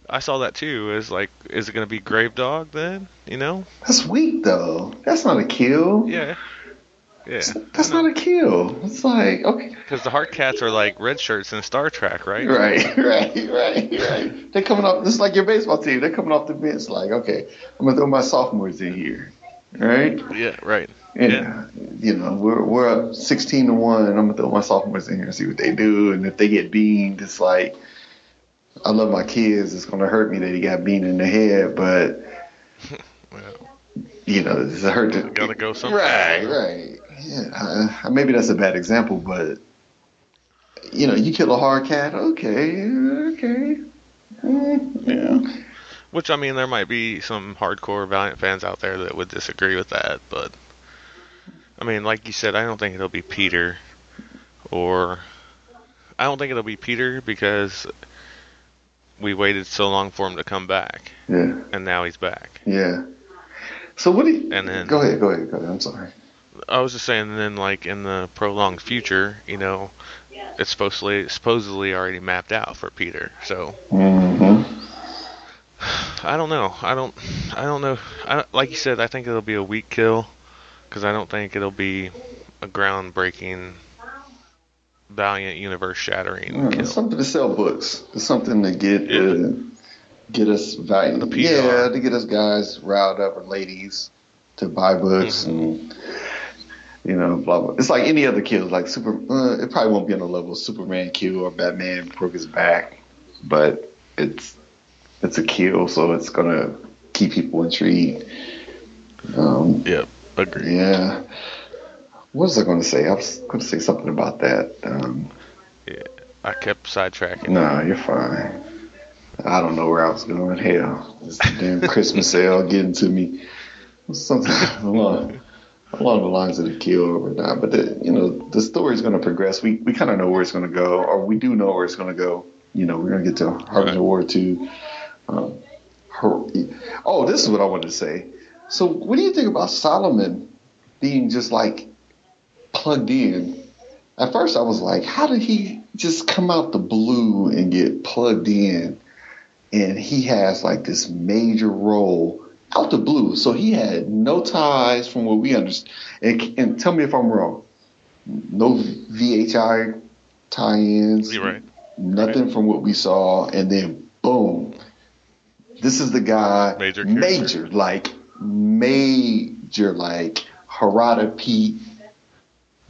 I saw that too. Is like, is it gonna be Grave Dog then? You know? That's weak though. That's not a kill. Yeah. Yeah. That's not a kill. It's like okay, Because the H.A.R.D. Corps are like red shirts in Star Trek, right? right, right, right, right. They're coming off. It's like your baseball team. They're coming off the bench. Like okay, I'm gonna throw my sophomores in here. Right. Yeah. Right. And, Yeah. you know, we're we're up sixteen to one, and I'm gonna throw my sophomores in here and see what they do. And if they get beamed, it's like I love my kids. It's gonna hurt me that he got beamed in the head, but Well, you know, it's hurt. To, Gotta go somewhere. Right, right. Yeah, uh, maybe that's a bad example, but you know, you kill a hard cat. Okay, okay. Mm, yeah. Which I mean, there might be some hardcore Valiant fans out there that would disagree with that, but I mean, like you said, I don't think it'll be Peter, or I don't think it'll be Peter because we waited so long for him to come back, Yeah, and now he's back. yeah. So what do you? And then- go ahead, go ahead, go ahead. I'm sorry. I was just saying, then like in the prolonged future, you know, it's supposedly supposedly already mapped out for Peter. So Mm-hmm. I don't know. I don't. I don't know. I, like you said, I think it'll be a weak kill because I don't think it'll be a groundbreaking, valiant, universe-shattering Mm, kill. it's something to sell books. It's something to get Yeah. uh, get us value. The PR. Yeah, to get us guys riled up or ladies to buy books Mm-hmm. and you know blah blah. It's like any other kill. Like super, uh, it probably won't be on the level of Superman kill or Batman broke his back, but it's it's a kill, so it's gonna keep people intrigued. Um, Yep. Agree. yeah. What was I going to say? I was going to say something about that. Um, I kept sidetracking. no, you're fine. I don't know where I was going. Hell, this damn Christmas ale getting to me. Something along, along the lines of the kill or whatnot. But the, you know, the story's going to progress. We we kind of know where it's going to go, or we do know where it's going to go. You know, we're going to get to Harbinger Right. War Two. Um, her, oh, this is what I wanted to say. So, what do you think about Solomon being just like plugged in? At first, I was like, how did he just come out the blue and get plugged in? And he has like this major role out the blue. So he had no ties from what we understand. And, and tell me if I'm wrong. No VH1 tie-ins. You're right. Nothing from what we saw. And then boom, this is the guy. Major character. major, like major, like Harada Pete,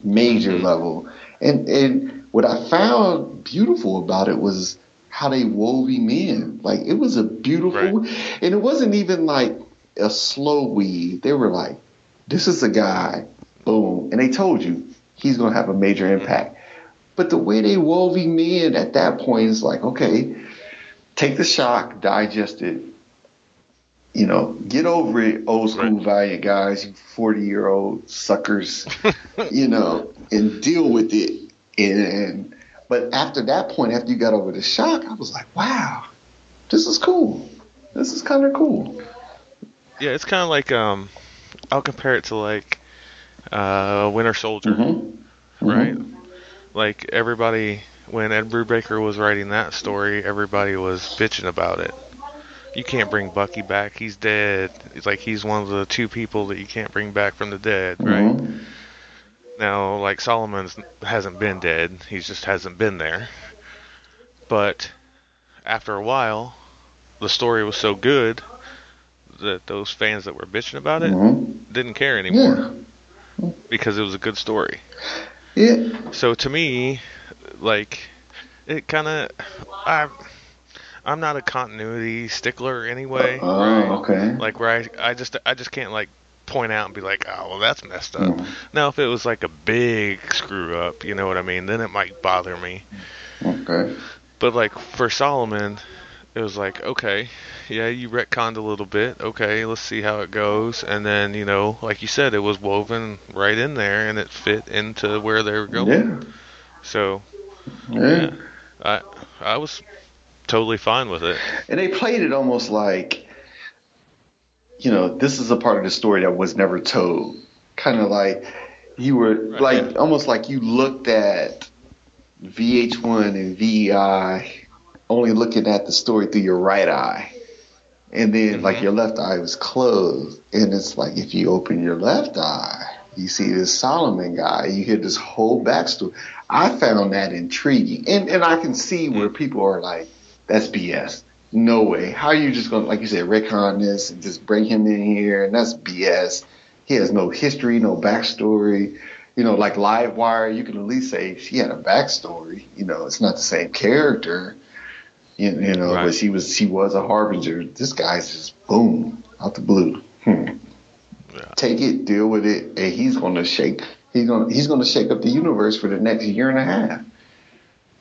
major Mm-hmm. level. And and what I found beautiful about it was how they wove him in. Like it was a beautiful, and it wasn't even like a slow weave. They were like, "This is a guy, boom," and they told you he's gonna have a major Mm-hmm. impact. But the way they wove him in at that point is like, okay, take the shock, digest it, you know, get over it, old school Right. valiant guys, you 40 year old suckers, you know, and deal with it. And But after that point, after you got over the shock, I was like, wow, this is cool. This is kind of cool. Yeah, it's kind of like um, I'll compare it to like uh, Winter Soldier, Mhm. right? Like everybody when Ed Brubaker was writing that story, everybody was bitching about it. You can't bring Bucky back; he's dead. It's like he's one of the two people that you can't bring back from the dead, right? Mhm. Now, like Solomon's hasn't been dead; he just hasn't been there. But after a while, the story was so good that those fans that were bitching about it Mhm. didn't care anymore Yeah. because it was a good story. Yeah. So to me, like it kind of I I'm not a continuity stickler anyway, Oh, right? okay. Like where I I just I just can't like point out and be like, "Oh, well that's messed up." Mhm. Now if it was like a big screw up, you know what I mean, then it might bother me. Okay. But like for Solomon, it was like, okay, yeah, you retconned a little bit. Okay, let's see how it goes. And then, you know, like you said, it was woven right in there and it fit into where they were going. Yeah. So, Yeah. yeah, I I was totally fine with it. And they played it almost like, you know, this is a part of the story that was never told. Kind of like you were Right, like almost like you looked at VH1 and VEI only looking at the story through your right eye. And then like Mhm. your left eye was closed. And it's like if you open your left eye, you see this Solomon guy, you hear this whole backstory. I found that intriguing. And and I can see where people are like, that's BS. No way. How are you just gonna like you said, retcon this and just bring him in here and that's BS. He has no history, no backstory. You know, like Livewire, you can at least say she had a backstory. You know, it's not the same character. You, you know, Right. but she was she was a harbinger. This guy's just boom out the blue. Hmm. Yeah. Take it, deal with it, and he's gonna shake. He's gonna he's gonna shake up the universe for the next year and a half.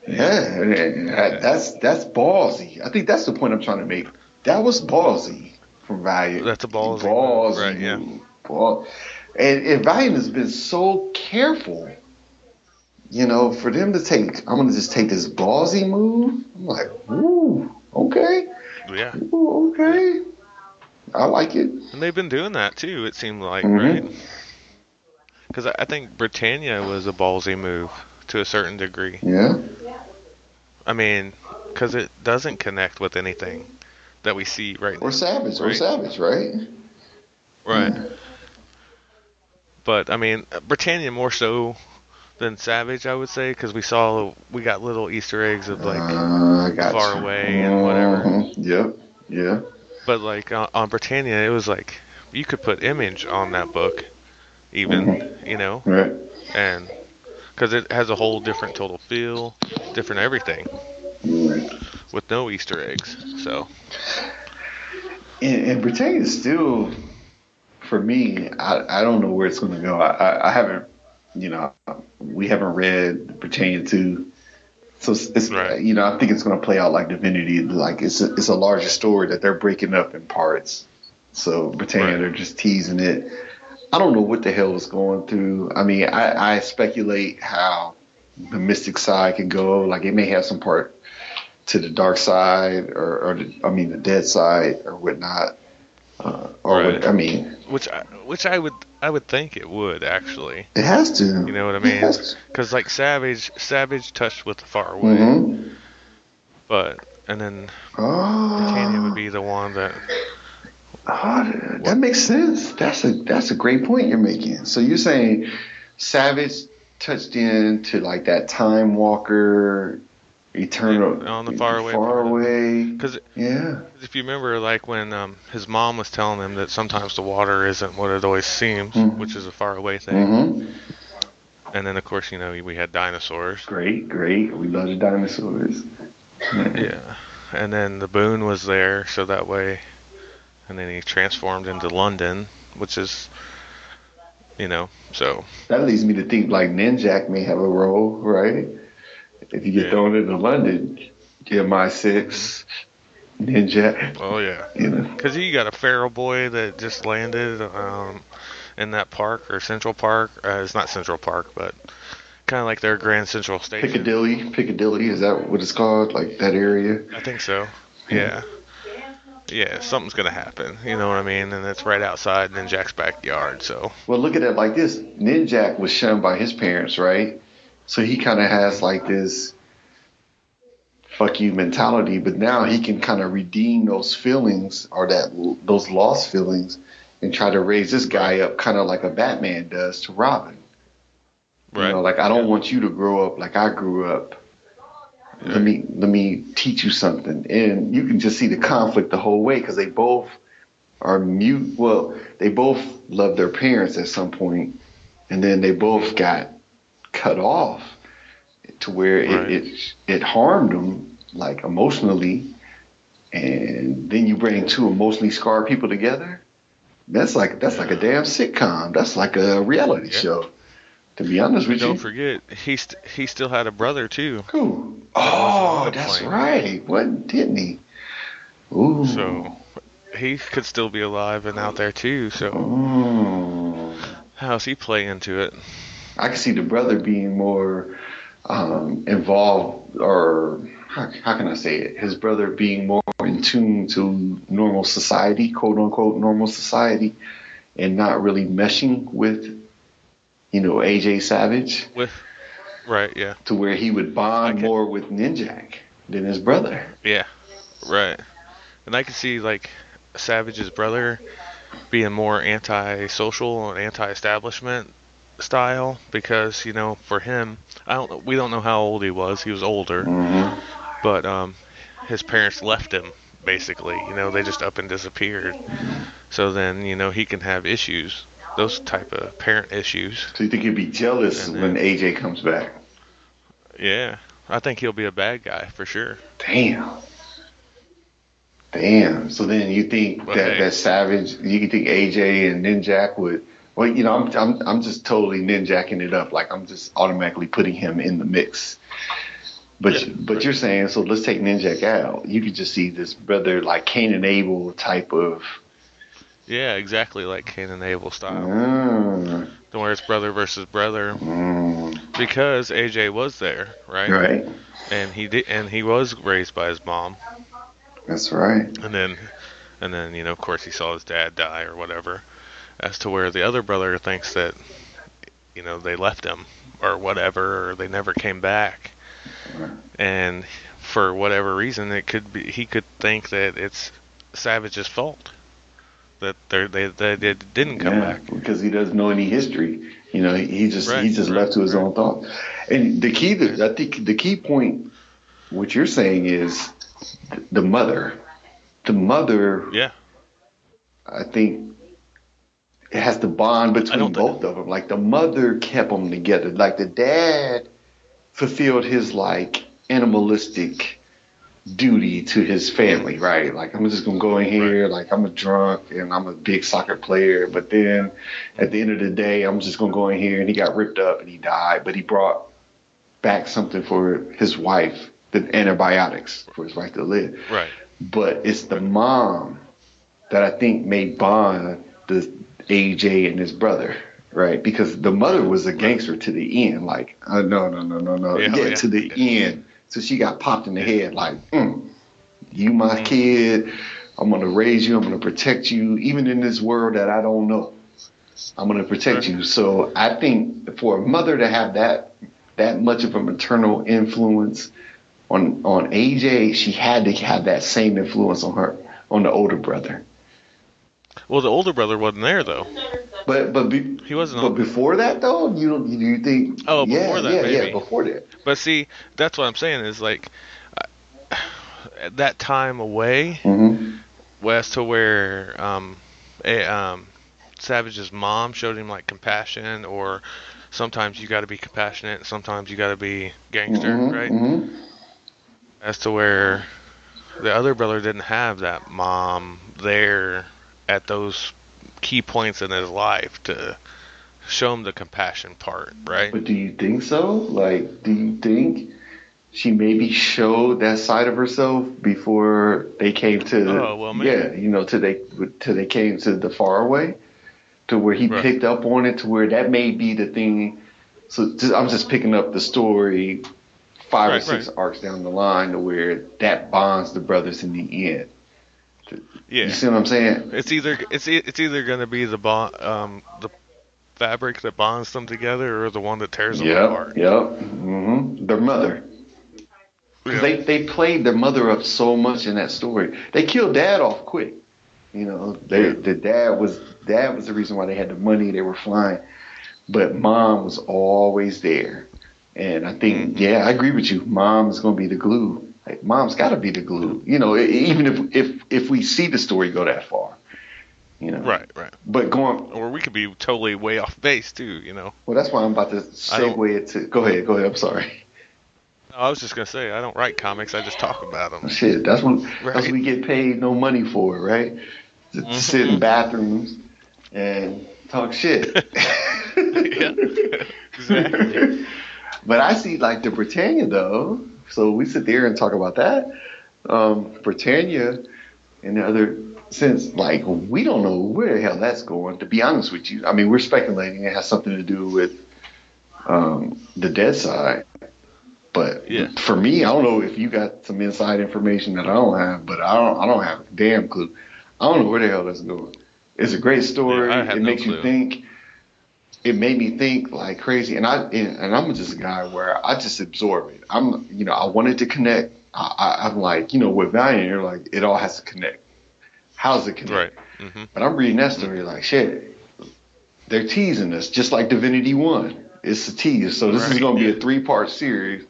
Yeah, that- that's that's ballsy. I think that's the point I'm trying to make. That was ballsy from Valiant. That's a ballsy ballsy move, right, yeah. Ball- And, and Valiant has been so careful. You know, for them to take, I'm gonna just take this ballsy move. I'm like, ooh, okay, Yeah. ooh, okay, I like it. And they've been doing that too, it seemed like, Mhm. right? Because I think Britannia was a ballsy move to a certain degree. Yeah, I mean, because it doesn't connect with anything that we see right or Savage, or Right. Savage, right? Right. But I mean, Britannia more so than Savage, I would say, because we saw we got little Easter eggs of like, Uh, got far you. away and whatever. Mhm. Yep, yeah. but like on, on Britannia, it was like you could put image on that book, even you know, Right. and because it has a whole different total feel, different everything right. with no Easter eggs. So And, and Britannia is still, for me, I, I don't know where it's going to go. I, I, I haven't, you know, we haven't read Britannia 2. So it's, it's Right. you know, I think it's going to play out like Divinity. Like it's a, it's a larger story that they're breaking up in parts. So Britannia, Right. they're just teasing it. I don't know what the hell is going through. I mean, I, I speculate how the mystic side can go. Like it may have some part to the dark side, or, or the, I mean, the dead side, or whatnot. Uh, or Right. what, I mean, which I, which I would I would think it would actually. it has to. You know what I mean? Because like Savage, Savage touched with the far away, Mhm. but and then Oh, Britannia would be the one that oh, that- makes sense. That's a that's a great point you're making. So you're saying Savage touched into like that Time Walker, Eternal Yeah, on the far away far away. because Yeah. if you remember like when um, his mom was telling him that sometimes the water isn't what it always seems, Mhm. which is a far away thing, hmm and then of course you know we had dinosaurs, Great, great. We love the dinosaurs. yeah, and then the boon was there, so that way, and then he transformed into London, which is, you know, so That leads me to think like Ninjak may have a role, right? If you get Yeah. thrown into London, get MI6 Ninjak, oh yeah. you know. Because you got a feral boy that just landed um, in that park or Central Park. Uh, it's not Central Park, but kind of like their Grand Central Station. Piccadilly, Piccadilly, is that what it's called? Like that area? I think so. Yeah. Yeah, something's gonna happen. You know what I mean? And it's right outside Ninjak's backyard. So Well, look at it like this. Ninjak was shown by his parents, right? So he kind of has like this fuck you mentality, but now he can kind of redeem those feelings or that those lost feelings and try to raise this guy up kind of like a Batman does to Robin. right. You know, like I don't want you to grow up like I grew up. Let me let me teach you something, and you can just see the conflict the whole way because they both are mute. Well, they both love their parents at some point, and then they both got cut off to where Right. it, it it harmed them like emotionally, and then you bring two emotionally scarred people together. That's like that's like a damn sitcom. That's like a reality Yeah. show. To be honest with Don't you. forget, he st- he still had a brother too. Who? Oh, the that's plane. right. What didn't he? Ooh. So he could still be alive and out there too. So Oh. how's he play into it? I can see the brother being more um, involved, or how, how can I say it? His brother being more in tune to normal society, quote unquote, normal society, and not really meshing with, you know, AJ Savage With right, yeah, to where he would bond more with Ninjak than his brother. yeah, right. And I can see like Savage's brother being more anti-social and anti-establishment style because you know for him, I don't we don't know how old he was. He was older, Mm-hmm. but um, his parents left him basically. You know, they just up and disappeared. So then you know he can have issues, those type of parent issues. So you think he'd be jealous And when AJ comes back? Yeah, I think he'll be a bad guy for sure. Damn. Damn. So then you think Well, that hey. that Savage, you think AJ and Ninjak would? Well, you know, I'm I'm I'm just totally ninjacking it up. Like I'm just automatically putting him in the mix. But Yeah. but you're saying so? Let's take Ninjak out. You could just see this brother like Cain and Abel type of. Yeah, exactly like Cain and Abel style. Mm, Where it's brother versus brother mm, because AJ was there, right? right. And he did, and he was raised by his mom, That's right. and then, and then you know, of course, he saw his dad die or whatever. As to where the other brother thinks that, you know, they left him or whatever, or they never came back, and for whatever reason, it could be he could think that it's Savage's fault that they they they didn't come yeah, back. because he doesn't know any history. You know, he, just Right, he's just right, left to his right. own thoughts. And the key, to, I think, the key point, what you're saying is the mother. The mother, Yeah, I think, it has to bond between both of them. Like the mother kept them together. Like the dad fulfilled his like animalistic duty to his family, right? Like I'm just gonna go in here, like I'm a drunk and I'm a big soccer player, but then at the end of the day, I'm just gonna go in here and he got ripped up and he died, but he brought back something for his wife, the antibiotics for his wife to live. right. But it's the mom that I think made bond the AJ and his brother. Right, because the mother was a gangster to the end. Like, uh, no, no, no, no, no, Yeah, yeah, oh, yeah. to the end. So she got popped in the head. Like, mm, you my kid. I'm gonna raise you. I'm gonna protect you, even in this world that I don't know. I'm gonna protect Right. you. So I think for a mother to have that that much of a maternal influence on on AJ, she had to have that same influence on her on the older brother. Well, the older brother wasn't there though. But but be, He wasn't But on- before that though, you don't you, think? Oh, yeah, before that, yeah, maybe. yeah, before that. But see, that's what I'm saying is like uh, at that time away, hmm as to where um, a, um, Savage's mom showed him like compassion, or sometimes you got to be compassionate, sometimes you got to be gangster, Mhm, right? mhm. As to where the other brother didn't have that mom there at those key points in his life to show him the compassion part, right? But do you think so? Like, do you think she maybe showed that side of herself before they came to? Oh, well, maybe. yeah, you know, till they till they came to the far away, to where he Right. picked up on it, to where that may be the thing So just, I'm just picking up the story five or six right. arcs down the line to where that bonds the brothers in the end. Yeah. You see what I'm saying? It's either it's it's either going to be the bond um the fabric that bonds them together or the one that tears them Yep, apart. yep. hmm Their mother. Yeah. they they played their mother up so much in that story. They killed dad off quick. You know, they, the dad was dad was the reason why they had the money. They were flying, but mom was always there. And I think, Mm-hmm. yeah, I agree with you. Mom is gonna be the glue. Like, mom's got to be the glue. You know, even if if if we see the story go that far. You know, Right, right. But going Or we could be totally way off base too, you know. well, that's why I'm about to segue it to. Go ahead, go ahead. I'm sorry. I was just gonna say I don't write comics. I just talk about them. Oh, shit, that's what that's Right. we get paid no money for, right? To, to sit in mm-hmm. bathrooms and talk shit. yeah, exactly. But I see like the Britannia though. So we sit there and talk about that. Um, Britannia in the other sense, like we don't know where the hell that's going. To be honest with you, I mean we're speculating it has something to do with um, the dead side. But Yeah. for me, I don't know if you got some inside information that I don't have, but I don't I don't have a damn clue. I don't know where the hell that's going. It's a great story. Yeah, it no makes you think it made me think like crazy. And i and, i'm just a guy where i just absorb it. I'm you know i wanted to connect. I, I, i'm like you know with valiant you're like it all has to connect. How's it connect? Right. hmm but i'm reading that story like shit they're teasing us just like divinity one. It's a tease. So this is going to be a three part series.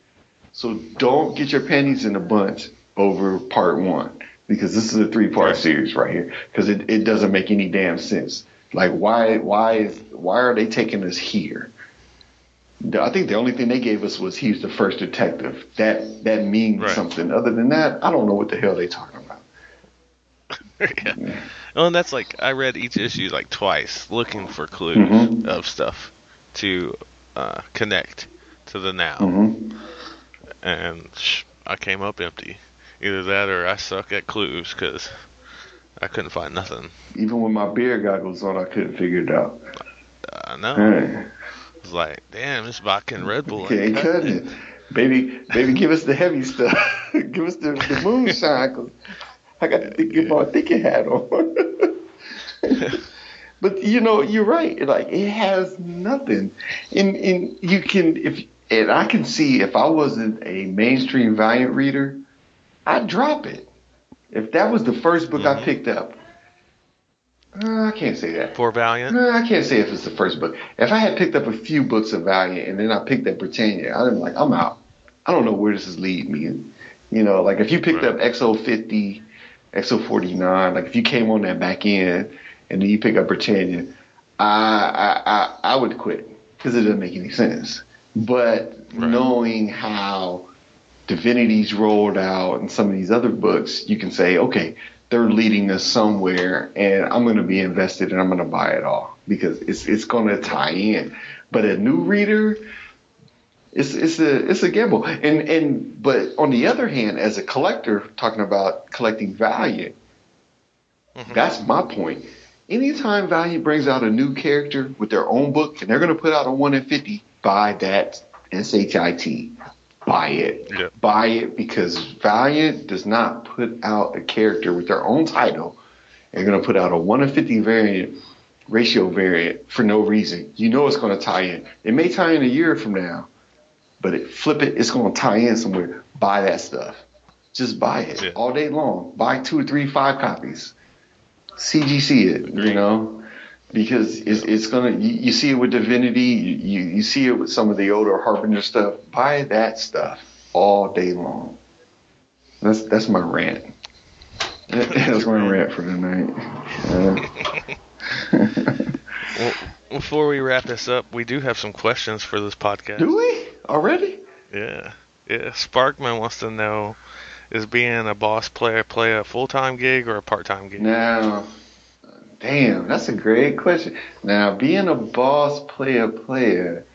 So don't get your panties in a bunch over part one because this is a three part Right. series right here because it, it doesn't make any damn sense like why why is why are they taking us here I think the only thing they gave us was he's the first detective. That that means Right. something. Other than that, I don't know what the hell they're talking about. yeah. Well, and that's like I read each issue like twice, looking for clues Mhm. of stuff to uh, connect to the now, hmm and sh- I came up empty. Either that or I suck at clues because I couldn't find nothing. Even with my beer goggles on, I couldn't figure it out. I know. Hey, It was like, damn, this vodka and Red Bull. can't cut cutting it. Baby, baby, give us the heavy stuff. give us the, the moonshine, 'cause I got to the thinking about thinking hat on. but you know, you're right. Like it has nothing, and and you can if and I can see if I wasn't a mainstream Valiant reader, I'd drop it. If that was the first book I Mhm. picked up, uh, I can't say that. For Valiant. No, I can't say if it's the first book. If I had picked up a few books of Valiant and then I picked up Britannia, I'd be like, I'm out. I don't know where this is leading me. You know, like if you picked Right. up X-O fifty, X-O forty nine, like if you came on that back end and then you pick up Britannia, I I I, I would quit because it doesn't make any sense. But Right. knowing how Divinity's rolled out and some of these other books, you can say, okay, they're leading us somewhere, and I'm going to be invested and I'm going to buy it all because it's it's going to tie in. But a new reader, it's it's a it's a gamble. And and but on the other hand, as a collector, talking about collecting Valiant, Mhm. that's my point. Anytime Valiant brings out a new character with their own book, and they're going to put out a one in fifty, buy that shit. Buy it Yeah. buy it because Valiant does not put out a character with their own title. They're going to put out a 1 in 50 variant, ratio variant for no reason. You know it's going to tie in. It may tie in a year from now, but it, flip it, it's going to tie in somewhere. Buy that stuff. Just buy it Yeah. all day long. Buy two or three, five copies. CGC it, you know, because it's, it's gonna. You, you see it with Divinity. You, you see it with some of the older Harbinger stuff. Buy that stuff all day long. That's that's my rant. That's my rant for tonight. Uh, Well, before we wrap this up, we do have some questions for this podcast. do we already? Yeah. Yeah. Sparkman wants to know is being a boss player play a full time gig or a part time gig? Now, damn, that's a great question. Now, being a boss player player,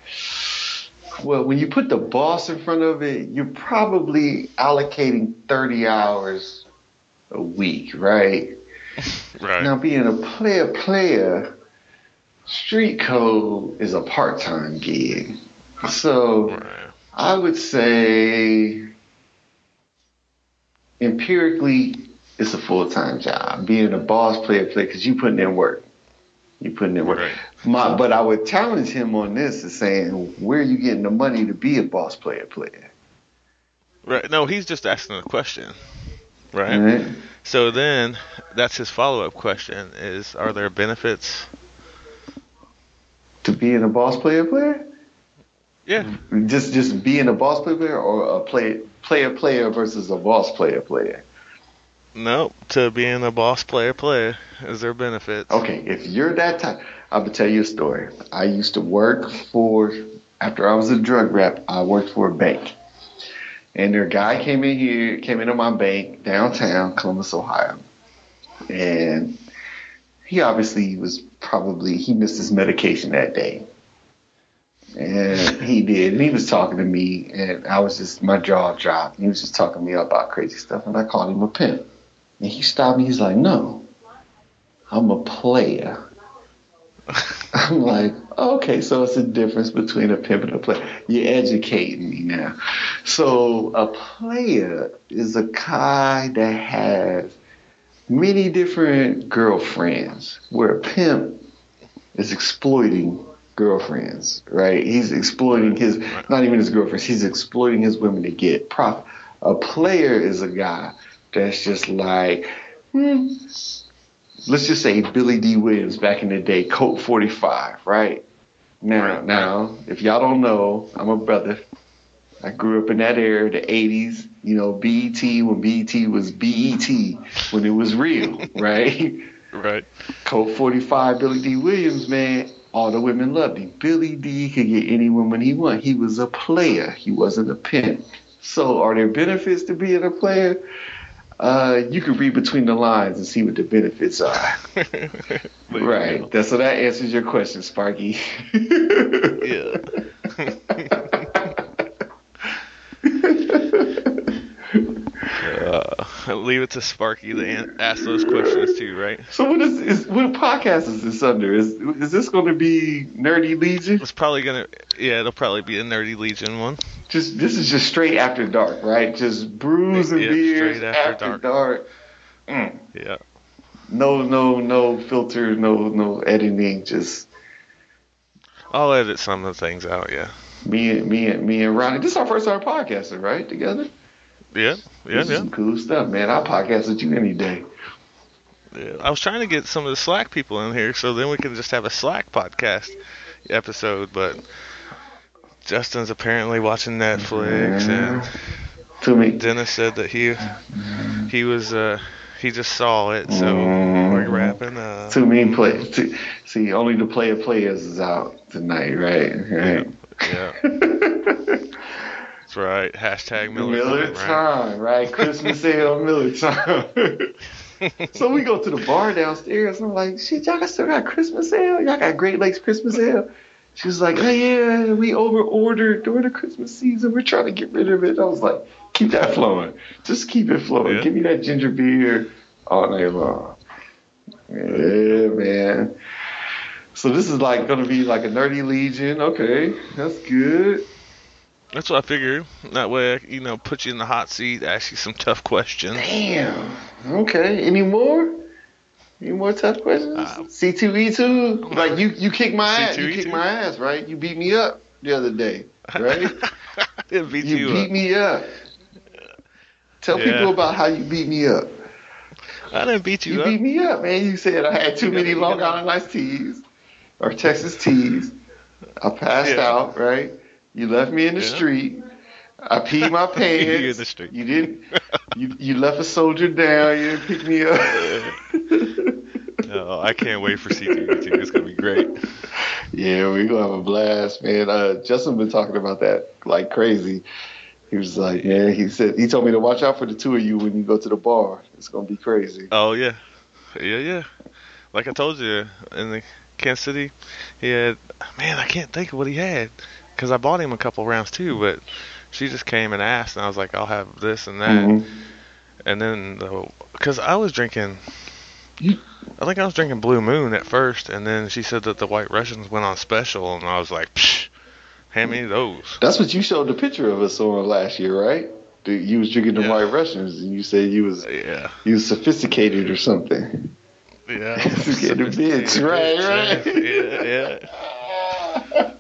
well, when you put the boss in front of it, you're probably allocating 30 hours a week, right? Right. Now, being a player player, street code is a part time gig. So Right. I would say empirically, it's a full time job. Being a boss player, play because you putting in work. You putting in work. Right. My, but I would challenge him on this is saying, where are you getting the money to be a boss player player? Right. No, he's just asking a question. Right. Right? So then, that's his follow-up question: Is are there benefits? To being a boss player player? Yeah. Just just being a boss player player or a play, player player versus a boss player player? No. To being a boss player player, is there benefits? Okay, if you're that type, I will tell you a story. I used to work for, after I was a drug rep, I worked for a bank. And their guy came in here, came into my bank downtown, Columbus, Ohio. And he obviously was probably, he missed his medication that day. And he did. And he was talking to me, and I was just, my jaw dropped. He was just talking to me about crazy stuff, and I called him a pimp. And he stopped me. He's like, no, I'm a player. I'm like, okay, so it's a difference between a pimp and a player. You're educating me now. So a player is a guy that has many different girlfriends, where a pimp is exploiting girlfriends, right? He's exploiting his, not even his girlfriends, he's exploiting his women to get profit. A player is a guy that's just like, hmm, let's just say Billy Dee Williams back in the day, Colt 45, right? Now, Right. now, if y'all don't know, I'm a brother. I grew up in that era, the 80s, you know, BET, when BET was BET, when it was real, right? Right. Colt 45, Billy Dee Williams, man, all the women loved him. Billy Dee could get any woman he wanted. He was a player. He wasn't a pimp. So are there benefits to being a player? Uh, you can read between the lines and see what the benefits are. right. That's so that answers your question, Sparky. Yeah. uh, leave it to Sparky to ask those questions too, right? so what is, is what podcast is this under? Is is this going to be Nerdy Legion? It's probably gonna, yeah, it'll probably be a Nerdy Legion one. Just this is just straight after dark, right? Just brews and Yeah, beers straight after after dark. dark. Mm. Yeah. No, no, no filter, no, no editing. Just I'll edit some of the things out. Yeah. me and me and me and Ronnie. This is our first time podcasting, right? Together. Yeah. Yeah. this Yeah. some cool stuff, man. I'll podcast with you any day. Yeah, I was trying to get some of the Slack people in here, so then we can just have a Slack podcast episode. But Justin's apparently watching Netflix, and To me, Dennis said that he he was uh he just saw it, so Mm-hmm. we're wrapping up. too many play. Too, see, only the player players is out tonight, right? Right. Yeah, that's right. Hashtag Miller, Miller time, right? right? Christmas ale, Miller time. so we go to the bar downstairs, and I'm like, shit, y'all got still got Christmas ale? Y'all got Great Lakes Christmas ale? She was like, hey, yeah, we over ordered during the Christmas season. We're trying to get rid of it. I was like, keep that flowing. Just keep it flowing. Yeah. Give me that ginger beer all night long. Yeah, man. So this is like gonna be like a nerdy legion. Okay, that's good. That's what I figured. That way, I, you know, put you in the hot seat, ask you some tough questions. Damn. Okay. Any more? Any more tough questions? Uh, C two E two. Like you, you kicked my ass. You C2E2? kicked my ass, right? You beat me up the other day, right? you you, beat up. me up. Tell Yeah. people about how you beat me up. I didn't beat you, You up. beat me up, man. You said I had too You many Long Island iced teas or Texas teas. I passed Yeah. out, right? You left me in the Yeah. street. I peed my pants. You in the street. You didn't. You you left a soldier down. You didn't pick me up. Oh, I can't wait for C2E2. It's gonna be great. yeah, we're gonna have a blast, man. Uh, Justin been talking about that like crazy. He was like, yeah. He said he told me to watch out for the two of you when you go to the bar. It's gonna be crazy. Oh yeah, yeah, yeah. Like I told you in the Kansas City, he had man. I can't think of what he had because I bought him a couple rounds too. But she just came and asked, and I was like, I'll have this and that. Mhm. And then because I was drinking, I think I was drinking Blue Moon at first, and then she said that the White Russians went on special, and I was like, Psh, Hand me those. That's what you showed the picture of us on last year, right? The- You was drinking the Yeah. White Russians, and you said you was Yeah. you was sophisticated or something. Yeah. A bitch, right, right. Yeah, yeah.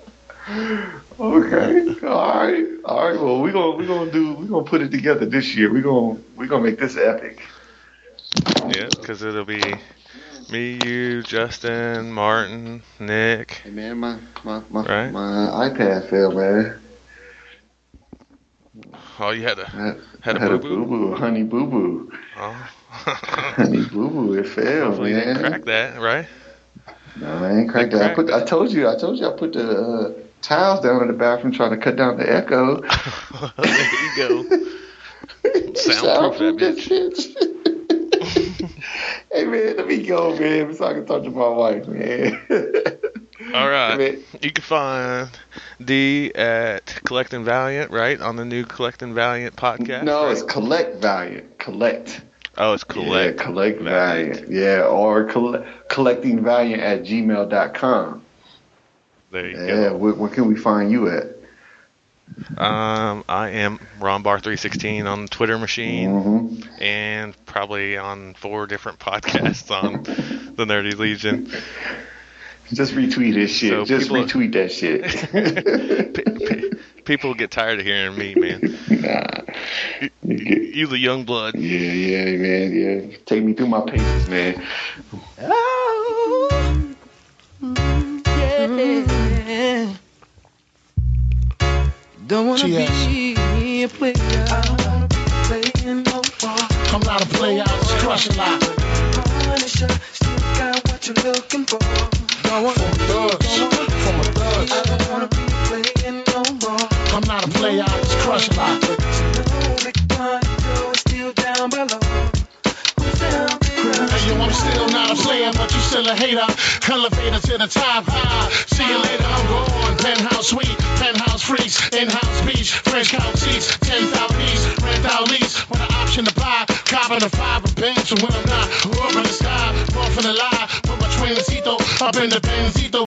Okay, all right. Well, we gonna we gonna do we gonna put it together this year. We gonna we gonna make this epic. Yeah, because it'll be me, you, Justin, Martin, Nick. Hey man, my my my, Right. my iPad fell, man. Oh, you had I a had, Had had a boo-boo? boo boo, honey boo boo, oh. honey boo boo. It fell, Hopefully you didn't man. crack that, right? No, I ain't cracked that. I cracked. put. I told you. I told you. I put the uh, tiles down in the bathroom trying to cut down the echo. there you go. Soundproof that bitch. hey man, let me go, man, so I can talk to my wife, man. All right. Man, You can find D at Collecting Valiant, right? On the new Collecting Valiant podcast. no, right? it's collect valiant. Collect. oh, it's Collect. Yeah, collect Valiant. valiant. Yeah, or coll- collecting valiant at gmail.com. There you Yeah, go. where, where can we find you at? Um, I am Ron Bar three sixteen on the Twitter machine, hmm and probably on four different podcasts on the Nerdy Legion. Just retweet this shit. So Just people- retweet that shit. People get tired of hearing me, man. nah. You You the young blood. Yeah, yeah, man, yeah. Take me through my paces, man. Mm-hmm. Don't wanna GS. be a player. I don't wanna be playing no more. I'm not a player, I just crush a lot. Punisher, still got what you're looking for. Don't wanna From thugs, from a thug. I don't wanna be playing no more. I'm not a player, I just crush a lot. You know that you're still down below. I'm still not a player, but you still a hater. Elevator to the top high. See you later, I'm gone. Penthouse suite, penthouse freaks, in-house beach, French couch seats, 10,000 piece, rent out lease, with an option to buy. Copping a five of banks, and when I'm not, up in the sky, off in the lie, put my twincito up in the Benzito.